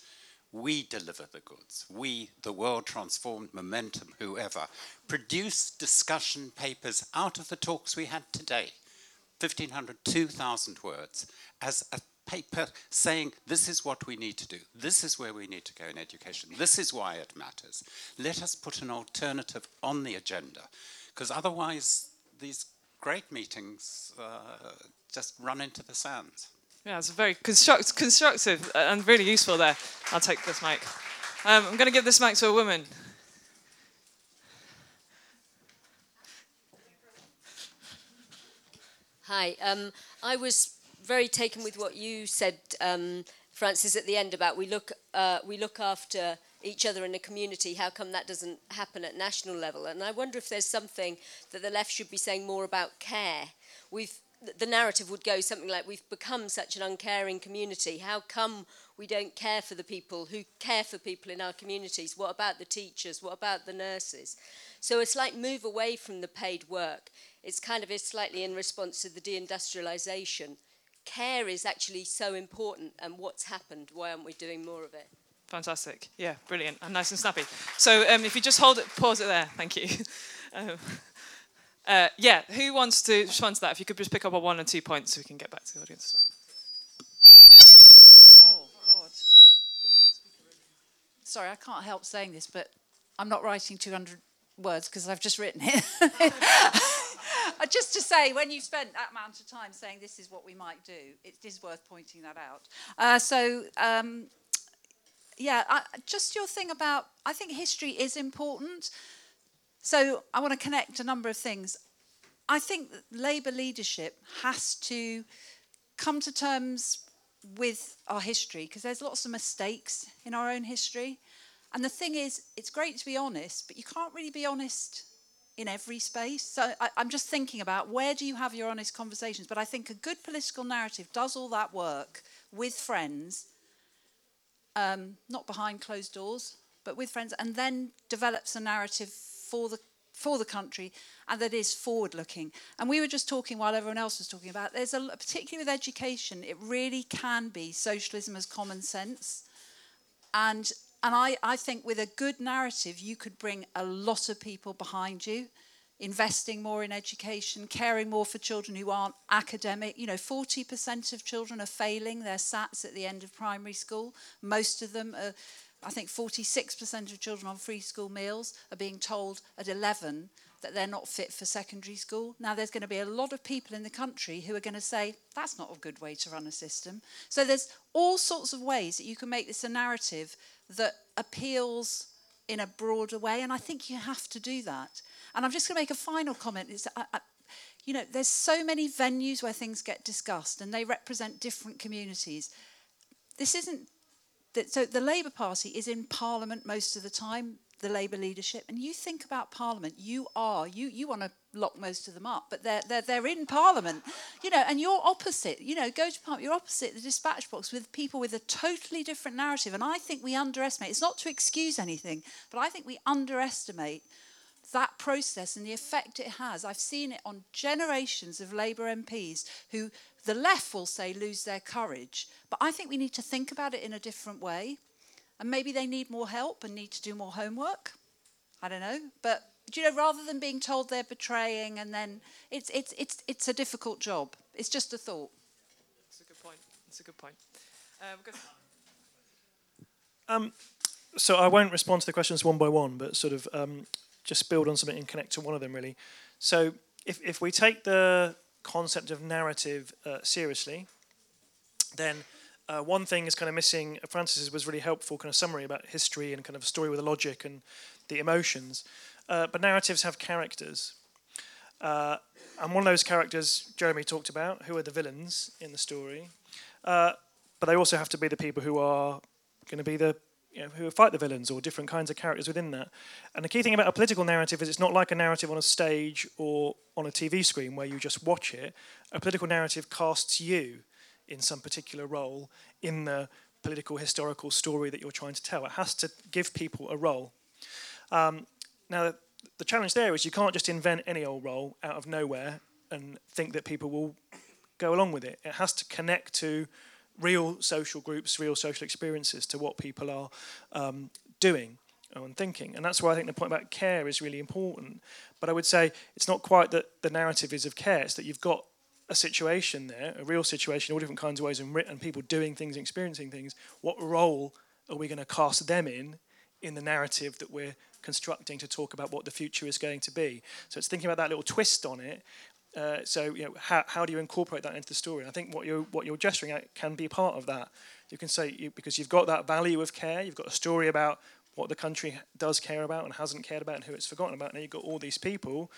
we deliver the goods. We, the world transformed momentum, whoever, produce discussion papers out of the talks we had today 1,500, 2,000 words as a paper saying this is what we need to do, this is where we need to go in education, this is why it matters. Let us put an alternative on the agenda, because otherwise these great meetings uh, just run into the sands. Yeah, it's very construct- constructive and really useful there. I'll take this mic. Um, I'm going to give this mic to a woman. Hi. Um, I was very taken with what you said, um, Francis, at the end about we look uh, we look after each other in a community. How come that doesn't happen at national level? And I wonder if there's something that the left should be saying more about care. We've the narrative would go something like we've become such an uncaring community. How come we don't care for the people who care for people in our communities? What about the teachers? What about the nurses? So it's like move away from the paid work. It's kind of is slightly in response to the deindustrialization. Care is actually so important and what's happened? Why aren't we doing more of it fantastic yeah brilliant and nice and snappy so um, if you just hold it pause it there thank you um, uh, yeah, who wants to respond to that? If you could just pick up on one or two points so we can get back to the audience as well. Oh, God. Sorry, I can't help saying this, but I'm not writing 200 words because I've just written it. just to say, when you've spent that amount of time saying this is what we might do, it is worth pointing that out. Uh, so, um, yeah, I, just your thing about, I think history is important. So I want to connect a number of things. I think Labour leadership has to come to terms with our history because there's lots of mistakes in our own history. And the thing is, it's great to be honest, but you can't really be honest in every space. So I, am just thinking about where do you have your honest conversations? But I think a good political narrative does all that work with friends, um, not behind closed doors, but with friends, and then develops a narrative for the for the country and that is forward looking and we were just talking while everyone else was talking about there's a particularly with education it really can be socialism as common sense. And and I, I think with a good narrative you could bring a lot of people behind you investing more in education caring more for children who aren't academic you know 40% of children are failing their sats at the end of primary school most of them are I think 46% of children on free school meals are being told at 11 that they're not fit for secondary school. Now, there's going to be a lot of people in the country who are going to say, that's not a good way to run a system. So, there's all sorts of ways that you can make this a narrative that appeals in a broader way, and I think you have to do that. And I'm just going to make a final comment. It's, I, I, you know, there's so many venues where things get discussed, and they represent different communities. This isn't that. so the Labour Party is in Parliament most of the time, the Labour leadership, and you think about Parliament, you are, you, you want to lock most of them up, but they're, they're, they're in Parliament, you know, and you're opposite, you know, go to Parliament, you're opposite the dispatch box with people with a totally different narrative. And I think we underestimate, it's not to excuse anything, but I think we underestimate that process and the effect it has. I've seen it on generations of Labour MPs who the left will say lose their courage, but I think we need to think about it in a different way. And maybe they need more help and need to do more homework. I don't know. But do you know, rather than being told they're betraying and then it's it's it's it's a difficult job. It's just a thought. it's a good point. That's a good point. Um, good. Um, so I won't respond to the questions one by one, but sort of um, just build on something and connect to one of them really. So if, if we take the concept of narrative uh, seriously, then uh, one thing is kind of missing. Francis's was really helpful kind of summary about history and kind of a story with a logic and the emotions. Uh, but narratives have characters. Uh, and one of those characters Jeremy talked about, who are the villains in the story. Uh, but they also have to be the people who are going to be the you know, who fight the villains or different kinds of characters within that. And the key thing about a political narrative is it's not like a narrative on a stage or on a TV screen where you just watch it. A political narrative casts you in some particular role in the political historical story that you're trying to tell. It has to give people a role. Um, now, the challenge there is you can't just invent any old role out of nowhere and think that people will go along with it. It has to connect to real social groups, real social experiences, to what people are um, doing and thinking. And that's why I think the point about care is really important. But I would say it's not quite that the narrative is of care, it's that you've got a situation there, a real situation, all different kinds of ways, and, and people doing things, experiencing things. What role are we going to cast them in in the narrative that we're constructing to talk about what the future is going to be. So it's thinking about that little twist on it. Uh, so you know, how, how do you incorporate that into the story? I think what you're what you're gesturing at can be part of that. You can say you, because you've got that value of care, you've got a story about what the country does care about and hasn't cared about, and who it's forgotten about. Now you've got all these people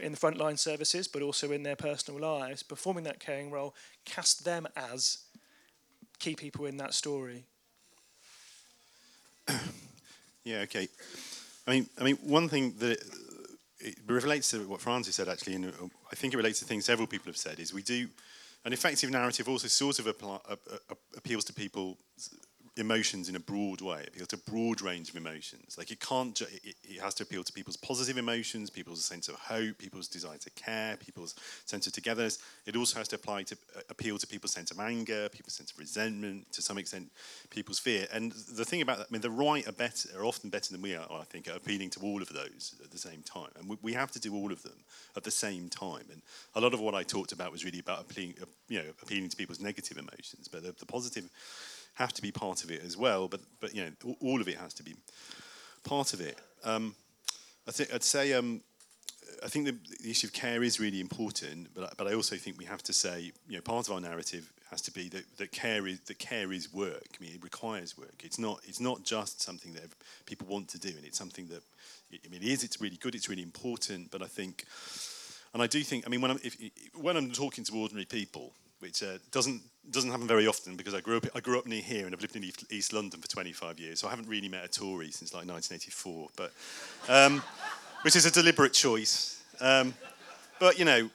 in the frontline services, but also in their personal lives, performing that caring role. Cast them as key people in that story. Yeah, okay. I mean, I mean, one thing that it relates to what Francis said actually, and I think it relates to things several people have said, is we do an effective narrative also sort of uh, uh, appeals to people emotions in a broad way. It appeals to a broad range of emotions. Like it can't, ju- it, it, has to appeal to people's positive emotions, people's sense of hope, people's desire to care, people's sense of togetherness. It also has to apply to uh, appeal to people's sense of anger, people's sense of resentment, to some extent, people's fear. And the thing about that, I mean, the right are better, are often better than we are. I think at appealing to all of those at the same time, and we, we have to do all of them at the same time. And a lot of what I talked about was really about appealing, uh, you know, appealing to people's negative emotions, but the, the positive have to be part of it as well. But but you know, all of it has to be part of it. Um, I think I'd say um, I think the, the, issue of care is really important, but but I also think we have to say you know part of our narrative has to be that, that care is that care is work. I mean, it requires work. It's not it's not just something that people want to do, and it's something that I mean it is. It's really good. It's really important. But I think, and I do think. I mean, when I'm if, when I'm talking to ordinary people, which uh, doesn't doesn't happen very often because I grew up I grew up near here and I've lived in East London for 25 years, so I haven't really met a Tory since like 1984, but um, which is a deliberate choice. Um, but you know,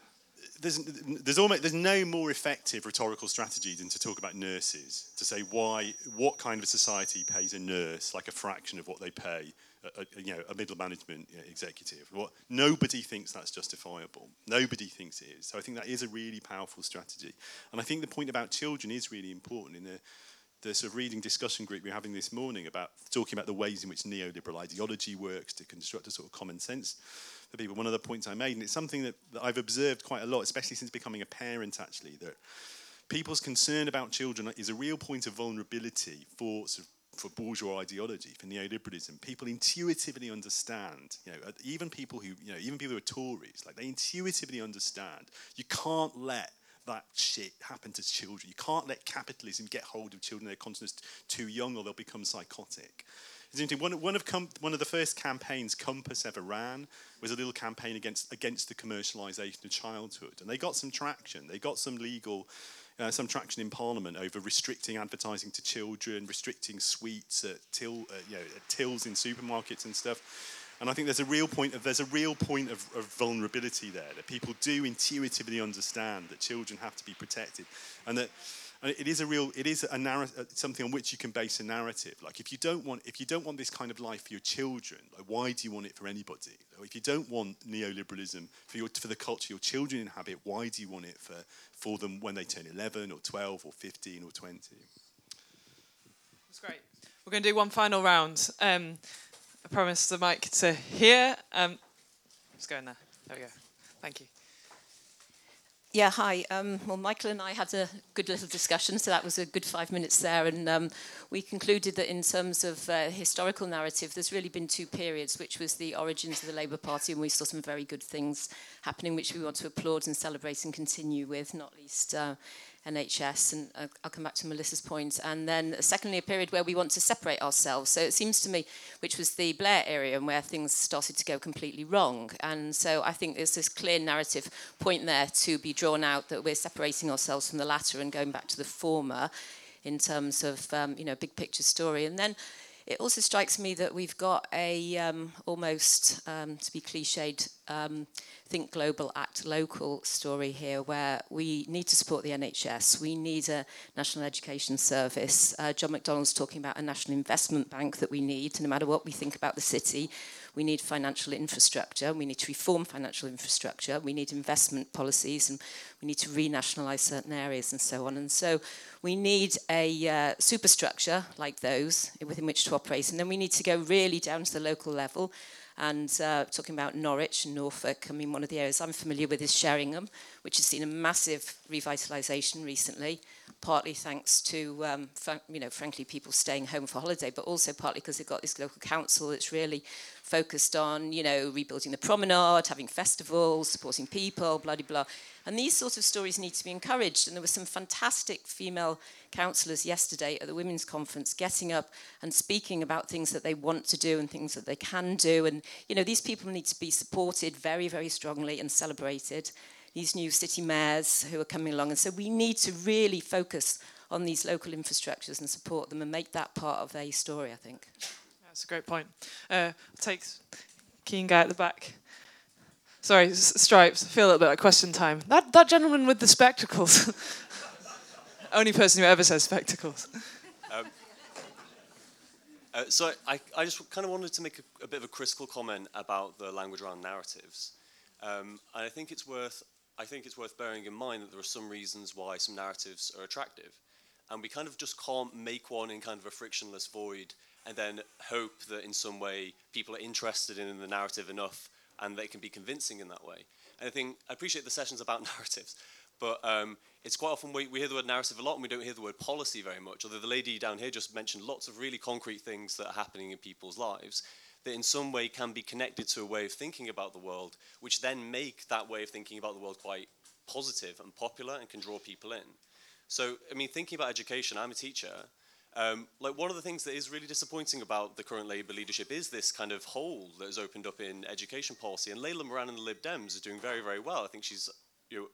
there's there's almost there's no more effective rhetorical strategy than to talk about nurses to say why what kind of society pays a nurse like a fraction of what they pay a, you know, a middle management executive. What, nobody thinks that's justifiable. Nobody thinks it is. So I think that is a really powerful strategy. And I think the point about children is really important in the, the sort of reading discussion group we we're having this morning about talking about the ways in which neoliberal ideology works to construct a sort of common sense for people. One of the points I made, and it's something that, that I've observed quite a lot, especially since becoming a parent actually, that people's concern about children is a real point of vulnerability for sort of for bourgeois ideology, for neoliberalism, people intuitively understand, you know, uh, even people who, you know, even people who are Tories, like they intuitively understand you can't let that shit happen to children. You can't let capitalism get hold of children. They're conscious too young or they'll become psychotic. One, one, of com- one of the first campaigns Compass ever ran was a little campaign against, against the commercialisation of childhood. And they got some traction. They got some legal uh, some traction in Parliament over restricting advertising to children, restricting sweets at, till, uh, you know, at tills in supermarkets and stuff. And I think there's a real point of there's a real point of, of vulnerability there that people do intuitively understand that children have to be protected, and that and it is a real it is a narrative something on which you can base a narrative. Like if you don't want if you don't want this kind of life for your children like why do you want it for anybody? If you don't want neoliberalism for your for the culture your children inhabit why do you want it for for them when they turn 11 or 12 or 15 or 20 that's great. We're going to do one final round. Um, i promised the mic to here um, go in there. There we go. Thank you Yeah, hi. Um, well, Michael and I had a good little discussion, so that was a good five minutes there. And um, we concluded that in terms of uh, historical narrative, there's really been two periods, which was the origins of the Labour Party, and we saw some very good things happening, which we want to applaud and celebrate and continue with, not least uh, NHS, and uh, I'll come back to Melissa's point. And then, secondly, a period where we want to separate ourselves. So it seems to me, which was the Blair area, and where things started to go completely wrong. And so I think there's this clear narrative point there to be drawn out that we're separating ourselves from the latter and going back to the former in terms of um, you know big picture story. And then it also strikes me that we've got a um, almost, um, to be cliched, um, think global, act local story here, where we need to support the NHS. We need a national education service. Uh, John McDonnell's talking about a national investment bank that we need, no matter what we think about the city. We need financial infrastructure. We need to reform financial infrastructure. We need investment policies, and we need to renationalise certain areas and so on. And so we need a uh, superstructure like those within which to operate. And then we need to go really down to the local level. And uh, talking about Norwich and Norfolk, I mean, one of the areas I'm familiar with is Sheringham, which has seen a massive revitalisation recently, partly thanks to, um, you know, frankly, people staying home for holiday, but also partly because they've got this local council that's really focused on, you know, rebuilding the promenade, having festivals, supporting people, blah, blah, blah. And these sorts of stories need to be encouraged. And there were some fantastic female councillors yesterday at the Women's Conference getting up and speaking about things that they want to do and things that they can do. And, you know, these people need to be supported very, very strongly and celebrated. These new city mayors who are coming along. And so we need to really focus on these local infrastructures and support them and make that part of their story, I think. That's a great point. Uh, take keen guy at the back. Sorry, stripes. Feel a little bit like question time. That that gentleman with the spectacles. Only person who ever says spectacles. Um, uh, so I, I just kind of wanted to make a, a bit of a critical comment about the language around narratives. Um, and I think it's worth I think it's worth bearing in mind that there are some reasons why some narratives are attractive. And we kind of just can't make one in kind of a frictionless void and then hope that in some way people are interested in the narrative enough and they can be convincing in that way. And I think I appreciate the sessions about narratives, but um, it's quite often we, we hear the word narrative a lot and we don't hear the word policy very much. Although the lady down here just mentioned lots of really concrete things that are happening in people's lives that in some way can be connected to a way of thinking about the world, which then make that way of thinking about the world quite positive and popular and can draw people in. So, I mean, thinking about education, I'm a teacher. Um, like one of the things that is really disappointing about the current Labour leadership is this kind of hole that has opened up in education policy. And Layla Moran and the Lib Dems are doing very, very well. I think she's you know,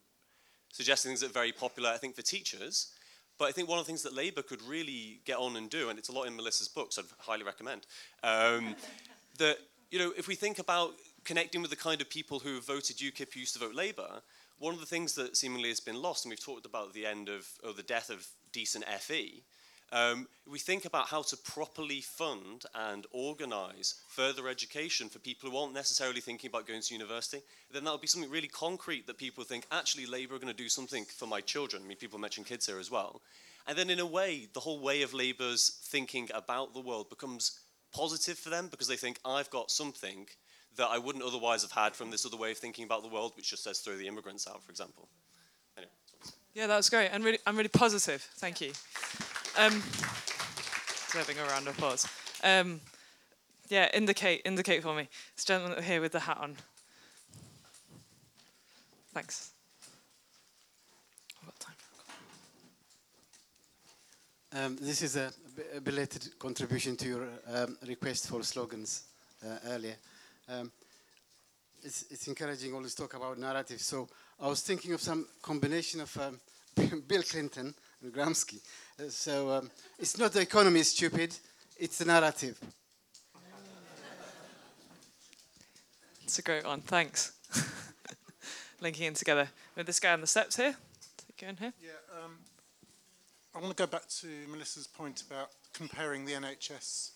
suggesting things that are very popular, I think, for teachers. But I think one of the things that Labour could really get on and do, and it's a lot in Melissa's books, I'd highly recommend, um, that, you know, if we think about connecting with the kind of people who voted UKIP who used to vote Labour, one of the things that seemingly has been lost, and we've talked about the end of, or the death of decent FE, um, we think about how to properly fund and organise further education for people who aren't necessarily thinking about going to university, then that would be something really concrete that people think, actually, Labour are going to do something for my children. I mean, people mention kids here as well. And then, in a way, the whole way of Labour's thinking about the world becomes positive for them because they think, I've got something that I wouldn't otherwise have had from this other way of thinking about the world, which just says throw the immigrants out, for example. Anyway. Yeah, that's great. And really, I'm really positive. Thank you. Um, deserving a round of applause. Um, yeah, indicate, indicate for me. This gentleman here with the hat on. Thanks. Um, this is a, belated contribution to your um, request for slogans uh, earlier. Um, it's, it's encouraging always talk about narrative. So I was thinking of some combination of um, Bill Clinton and Gramsci. Uh, so um, it's not the economy is stupid, it's the narrative. It's a great one. Thanks. Linking in together. With this guy on the steps here. Go in here. Yeah, um, I want to go back to Melissa's point about comparing the NHS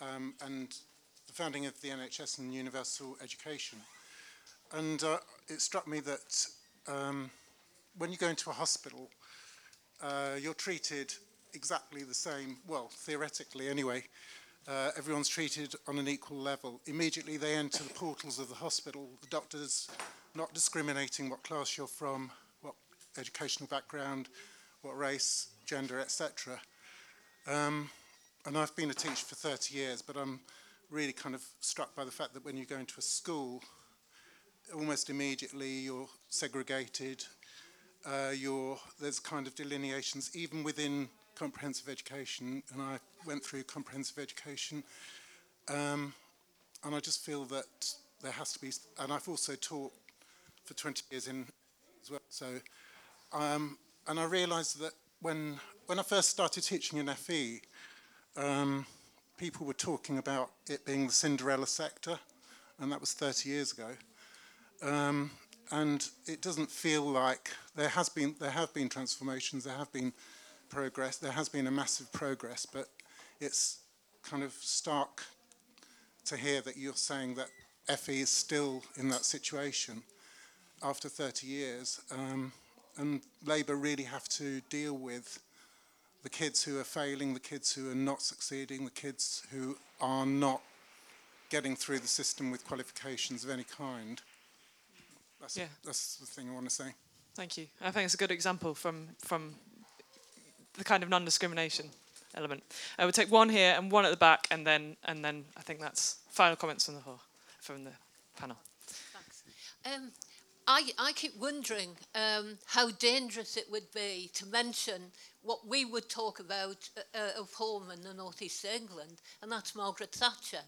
um, and the founding of the NHS and universal education. And uh, it struck me that um, when you go into a hospital, uh, you're treated exactly the same, well, theoretically anyway. Uh, everyone's treated on an equal level. Immediately they enter the portals of the hospital. The doctor's not discriminating what class you're from, what educational background, what race, gender, etc. Um, and I've been a teacher for 30 years, but I'm really kind of struck by the fact that when you go into a school, almost immediately you're segregated. Uh, you're, there's kind of delineations even within comprehensive education, and I went through comprehensive education. Um, and I just feel that there has to be, and I've also taught for 20 years in as well. So, um, and I realised that when when I first started teaching in FE, um, people were talking about it being the Cinderella sector, and that was 30 years ago. Um, and it doesn't feel like there has been there have been transformations, there have been progress, there has been a massive progress, but it's kind of stark to hear that you're saying that FE is still in that situation after 30 years. Um, and Labour really have to deal with the kids who are failing, the kids who are not succeeding, the kids who are not getting through the system with qualifications of any kind. That's, Yeah. that's the thing I want to say. Thank you. I think it's a good example from from the kind of non-discrimination element. I would take one here and one at the back, and then and then I think that's final comments from the whole, from the panel. Um, I, I keep wondering um, how dangerous it would be to mention what we would talk about uh, uh, of home in the northeast of England, and that's Margaret Thatcher.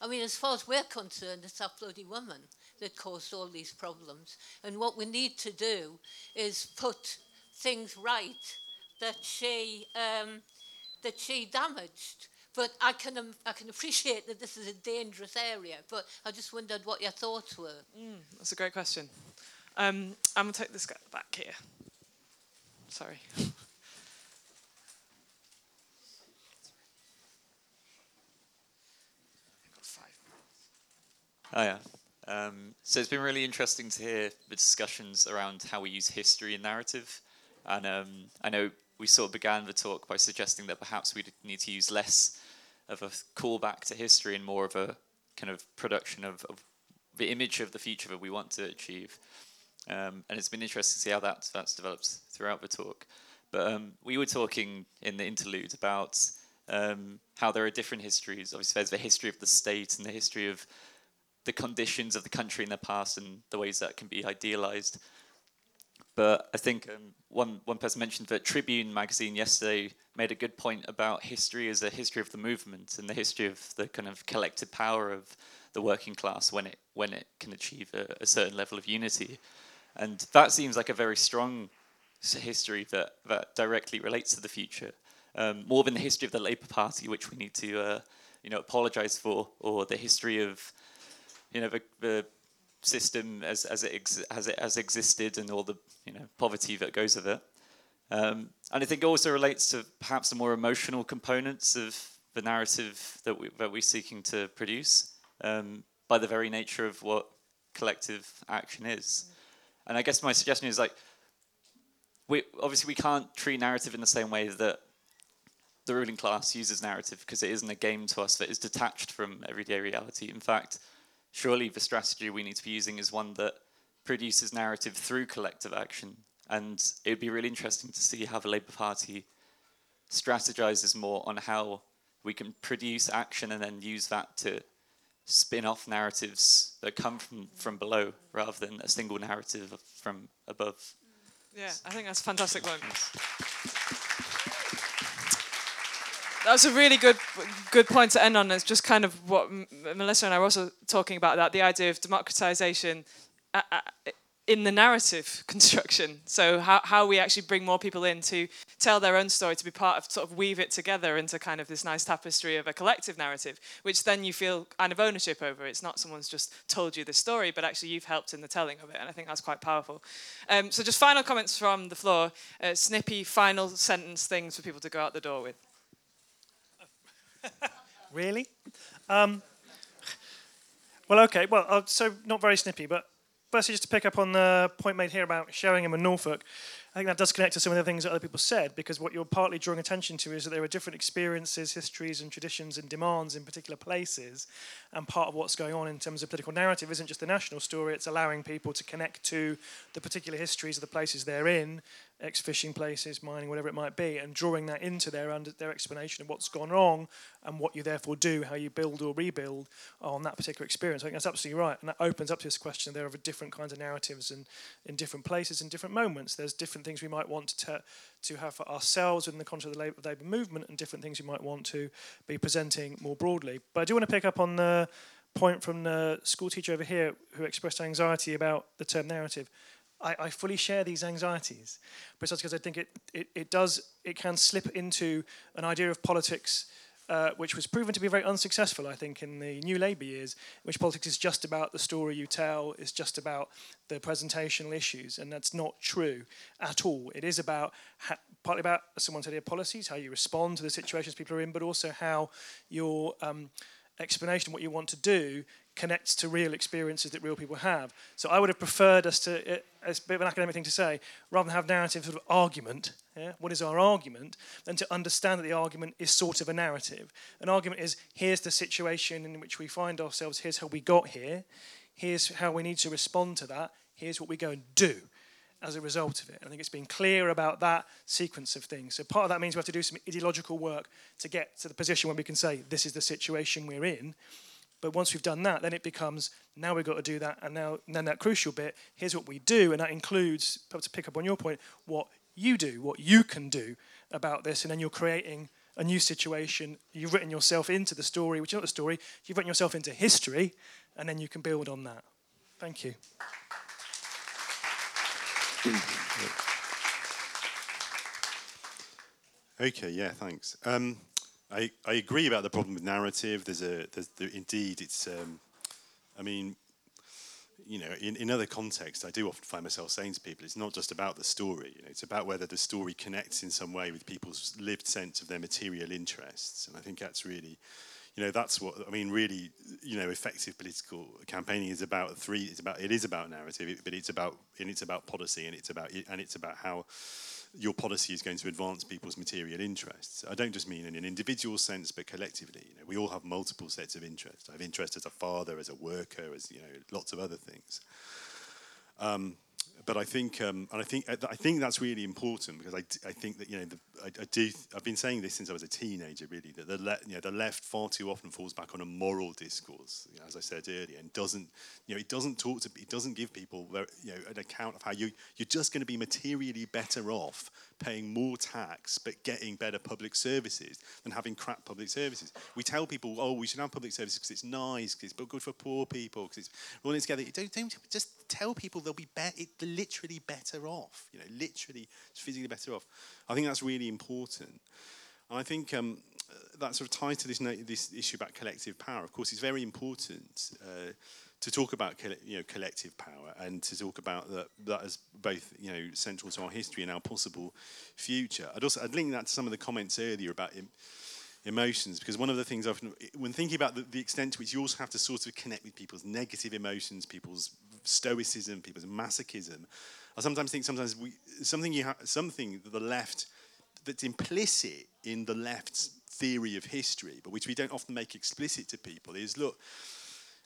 I mean, as far as we're concerned, it's that bloody woman that caused all these problems. And what we need to do is put things right that she um, that she damaged. But I can um, I can appreciate that this is a dangerous area. But I just wondered what your thoughts were. Mm, that's a great question. Um, I'm gonna take this guy back here. Sorry. Oh yeah. Um, so it's been really interesting to hear the discussions around how we use history and narrative, and um, I know we sort of began the talk by suggesting that perhaps we need to use less of a callback to history and more of a kind of production of, of the image of the future that we want to achieve. Um, and it's been interesting to see how that that's developed throughout the talk. But um, we were talking in the interlude about um, how there are different histories. Obviously, there's the history of the state and the history of the conditions of the country in the past and the ways that can be idealized. But I think um, one one person mentioned that Tribune magazine yesterday made a good point about history as a history of the movement and the history of the kind of collective power of the working class when it when it can achieve a, a certain level of unity, and that seems like a very strong history that that directly relates to the future, um, more than the history of the Labour Party, which we need to uh, you know apologise for, or the history of you know the, the system as as it ex- as it has existed and all the you know poverty that goes with it. Um, and I think it also relates to perhaps the more emotional components of the narrative that we that we're seeking to produce um, by the very nature of what collective action is. And I guess my suggestion is like we obviously we can't treat narrative in the same way that the ruling class uses narrative because it isn't a game to us that is detached from everyday reality. In fact, surely the strategy we need to be using is one that produces narrative through collective action. And it would be really interesting to see how the Labour Party strategizes more on how we can produce action and then use that to spin off narratives that come from, from below rather than a single narrative from above. Yeah, I think that's fantastic point. That was a really good good point to end on. It's just kind of what M- Melissa and I were also talking about that the idea of democratization. Uh, uh, in the narrative construction. So how, how we actually bring more people in to tell their own story, to be part of, sort of weave it together into kind of this nice tapestry of a collective narrative, which then you feel kind of ownership over. It's not someone's just told you the story, but actually you've helped in the telling of it, and I think that's quite powerful. Um, so just final comments from the floor, uh, snippy final sentence things for people to go out the door with. Really? Um, well, okay. Well, uh, so not very snippy, but firstly, just to pick up on the point made here about Sheringham and Norfolk, I think that does connect to some of the things that other people said, because what you're partly drawing attention to is that there are different experiences, histories, and traditions and demands in particular places. And part of what's going on in terms of political narrative isn't just the national story, it's allowing people to connect to the particular histories of the places they're in, ex fishing places, mining, whatever it might be, and drawing that into their, under, their explanation of what's gone wrong and what you therefore do, how you build or rebuild on that particular experience. I think that's absolutely right. And that opens up to this question there of different kinds of narratives and in different places and different moments. There's different things we might want to, to have for ourselves in the context of the labour, labour movement and different things we might want to be presenting more broadly. But I do want to pick up on the point from the school teacher over here who expressed anxiety about the term narrative. I, I fully share these anxieties, precisely because I think it, it, it does, it can slip into an idea of politics uh, which was proven to be very unsuccessful, I think, in the New Labour years, which politics is just about the story you tell, it's just about the presentational issues, and that's not true at all. It is about, ha- partly about, as someone said policies, how you respond to the situations people are in, but also how your um, explanation what you want to do connects to real experiences that real people have. So I would have preferred us to, uh, as a bit of an academic thing to say, rather than have narrative sort of argument, yeah, what is our argument, than to understand that the argument is sort of a narrative. An argument is here's the situation in which we find ourselves, here's how we got here, here's how we need to respond to that, here's what we go and do as a result of it. I think it's been clear about that sequence of things. So part of that means we have to do some ideological work to get to the position where we can say this is the situation we're in. But once we've done that, then it becomes now we've got to do that, and now and then that crucial bit. Here's what we do, and that includes, to pick up on your point, what you do, what you can do about this, and then you're creating a new situation. You've written yourself into the story, which is not the story. You've written yourself into history, and then you can build on that. Thank you. Okay, yeah, thanks. Um, I, I agree about the problem with narrative. There's a there's there, indeed it's um, I mean you know in, in other contexts I do often find myself saying to people it's not just about the story you know it's about whether the story connects in some way with people's lived sense of their material interests and I think that's really you know that's what I mean really you know effective political campaigning is about three it's about it is about narrative but it's about and it's about policy and it's about and it's about how your policy is going to advance people's material interests. I don't just mean in an individual sense, but collectively. You know, we all have multiple sets of interests. I have interest as a father, as a worker, as you know, lots of other things. Um, but I think, um, and I think, I think that's really important because I, I think that you know, the, I, I, do. I've been saying this since I was a teenager, really, that the, le- you know, the left far too often falls back on a moral discourse, you know, as I said earlier, and doesn't, you know, it doesn't talk to, it doesn't give people, you know, an account of how you you're just going to be materially better off paying more tax but getting better public services than having crap public services. We tell people, oh, we should have public services because it's nice, because it's good for poor people, because it's rolling together. Don't, don't just tell people they'll be, be- literally better off, you know, literally physically better off. I think that's really important. And I think um, that sort of ties to this, this issue about collective power. Of course, it's very important. Uh, to talk about you know collective power and to talk about that that as both you know central to our history and our possible future. I'd also I'd link that to some of the comments earlier about em- emotions because one of the things I've when thinking about the, the extent to which you also have to sort of connect with people's negative emotions, people's stoicism, people's masochism. I sometimes think sometimes we something you ha- something that the left that's implicit in the left's theory of history, but which we don't often make explicit to people is look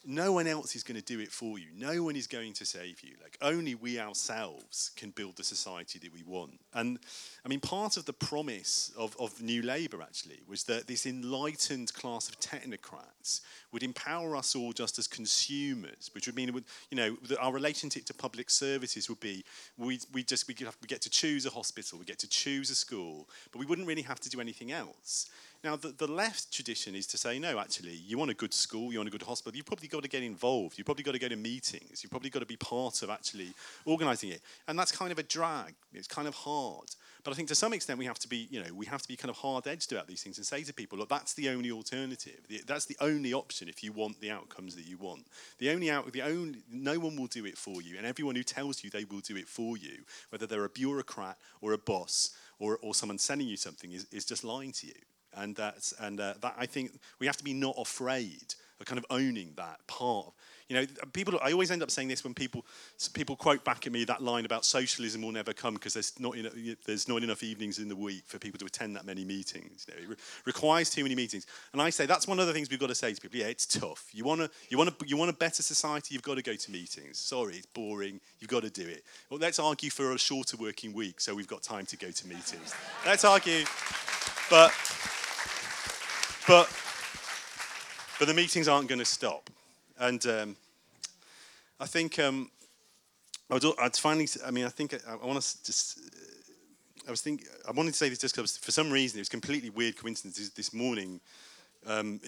no one else is going to do it for you. No one is going to save you. Like only we ourselves can build the society that we want. And I mean, part of the promise of, of New Labour actually was that this enlightened class of technocrats would empower us all just as consumers, which would mean, you know, that our relationship to public services would be we we just we get to choose a hospital, we get to choose a school, but we wouldn't really have to do anything else. Now, the, the left tradition is to say, no, actually, you want a good school, you want a good hospital, you've probably got to get involved, you've probably got to go to meetings, you've probably got to be part of actually organising it. And that's kind of a drag, it's kind of hard. But I think to some extent we have to be, you know, we have to be kind of hard-edged about these things and say to people, look, that's the only alternative. That's the only option if you want the outcomes that you want. The only out, the only, no one will do it for you, and everyone who tells you they will do it for you, whether they're a bureaucrat or a boss or, or someone sending you something, is, is just lying to you. And that's and uh, that I think we have to be not afraid of kind of owning that part. You know, people. I always end up saying this when people people quote back at me that line about socialism will never come because there's not enough, there's not enough evenings in the week for people to attend that many meetings. You know, it re- requires too many meetings. And I say that's one of the things we've got to say to people. Yeah, it's tough. You want to you want to you want a better society. You've got to go to meetings. Sorry, it's boring. You've got to do it. Well, let's argue for a shorter working week so we've got time to go to meetings. let's argue, but but but the meetings aren't going to stop, and um, I think um, I would, I'd finally. I mean, I think I, I want to just. I was thinking. I wanted to say this just because for some reason it was completely weird coincidence this morning. Um,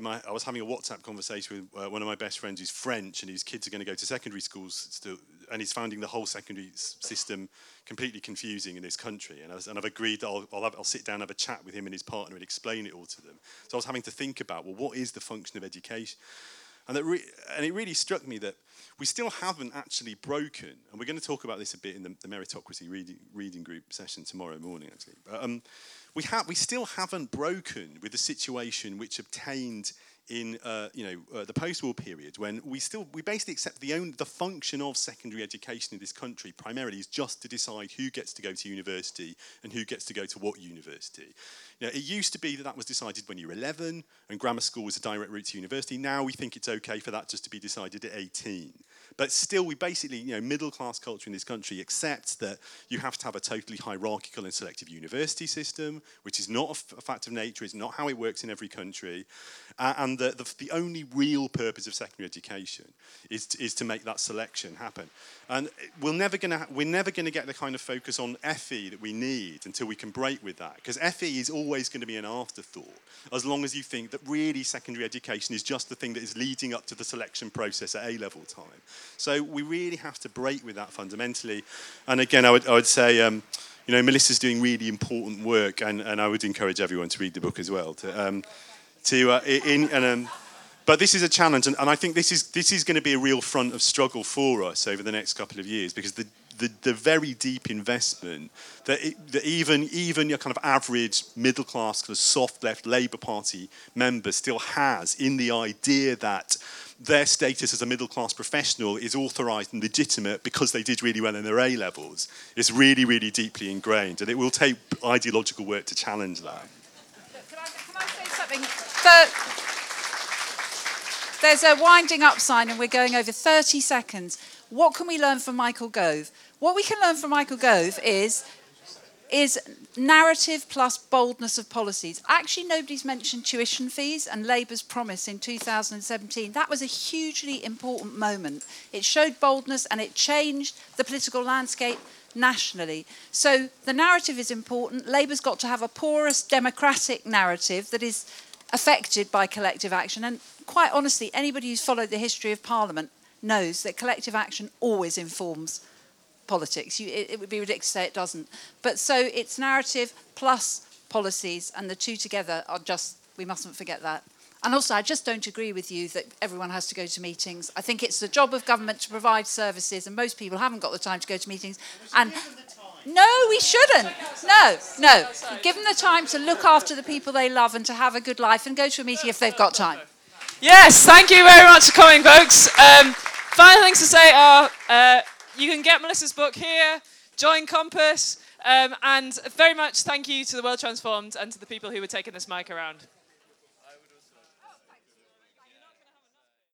my, I was having a WhatsApp conversation with uh, one of my best friends who's French, and his kids are going to go to secondary schools still, and he's finding the whole secondary s- system completely confusing in this country. And, I I've agreed that I'll, I'll, have, I'll sit down and have a chat with him and his partner and explain it all to them. So I was having to think about, well, what is the function of education? And, that re- and it really struck me that we still haven't actually broken, and we're going to talk about this a bit in the, the meritocracy reading, reading group session tomorrow morning, actually. But, um, we, ha- we still haven't broken with the situation which obtained in uh, you know uh, the post-war period when we still we basically accept the the function of secondary education in this country primarily is just to decide who gets to go to university and who gets to go to what university. You know, it used to be that that was decided when you were 11 and grammar school was a direct route to university. Now we think it's okay for that just to be decided at 18. But still, we basically, you know, middle class culture in this country accepts that you have to have a totally hierarchical and selective university system, which is not a, f- a fact of nature, it's not how it works in every country. Uh, and the, the, the, only real purpose of secondary education is to, is to make that selection happen. And we're never going to we're never going to get the kind of focus on FE that we need until we can break with that, because FE is always going to be an afterthought, as long as you think that really secondary education is just the thing that is leading up to the selection process at A level time. So we really have to break with that fundamentally. And again, I would, I would say. Um, you know, Melissa's doing really important work, and, and I would encourage everyone to read the book as well. To, um, to uh, in, and, um, but this is a challenge, and, and I think this is this is going to be a real front of struggle for us over the next couple of years because the the, the very deep investment that, it, that even even your kind of average middle class kind of soft left Labour Party member still has in the idea that their status as a middle class professional is authorised and legitimate because they did really well in their A levels is really, really deeply ingrained. And it will take ideological work to challenge that. Can I, can I say something? there's a winding up sign, and we're going over 30 seconds. What can we learn from Michael Gove? What we can learn from Michael Gove is is narrative plus boldness of policies. Actually, nobody's mentioned tuition fees and Labour's promise in 2017. That was a hugely important moment. It showed boldness and it changed the political landscape nationally. So the narrative is important. Labour's got to have a porous democratic narrative that is affected by collective action. And quite honestly, anybody who's followed the history of Parliament knows that collective action always informs politics. You, it, it, would be ridiculous to say it doesn't. But so it's narrative plus policies, and the two together are just, we mustn't forget that. And also, I just don't agree with you that everyone has to go to meetings. I think it's the job of government to provide services, and most people haven't got the time to go to meetings. And no, we shouldn't. No, no. Give them the time to look after the people they love and to have a good life and go to a meeting if they've got time. Yes, thank you very much for coming, folks. Um, final things to say are uh, you can get Melissa's book here, join Compass, um, and very much thank you to the World Transformed and to the people who were taking this mic around.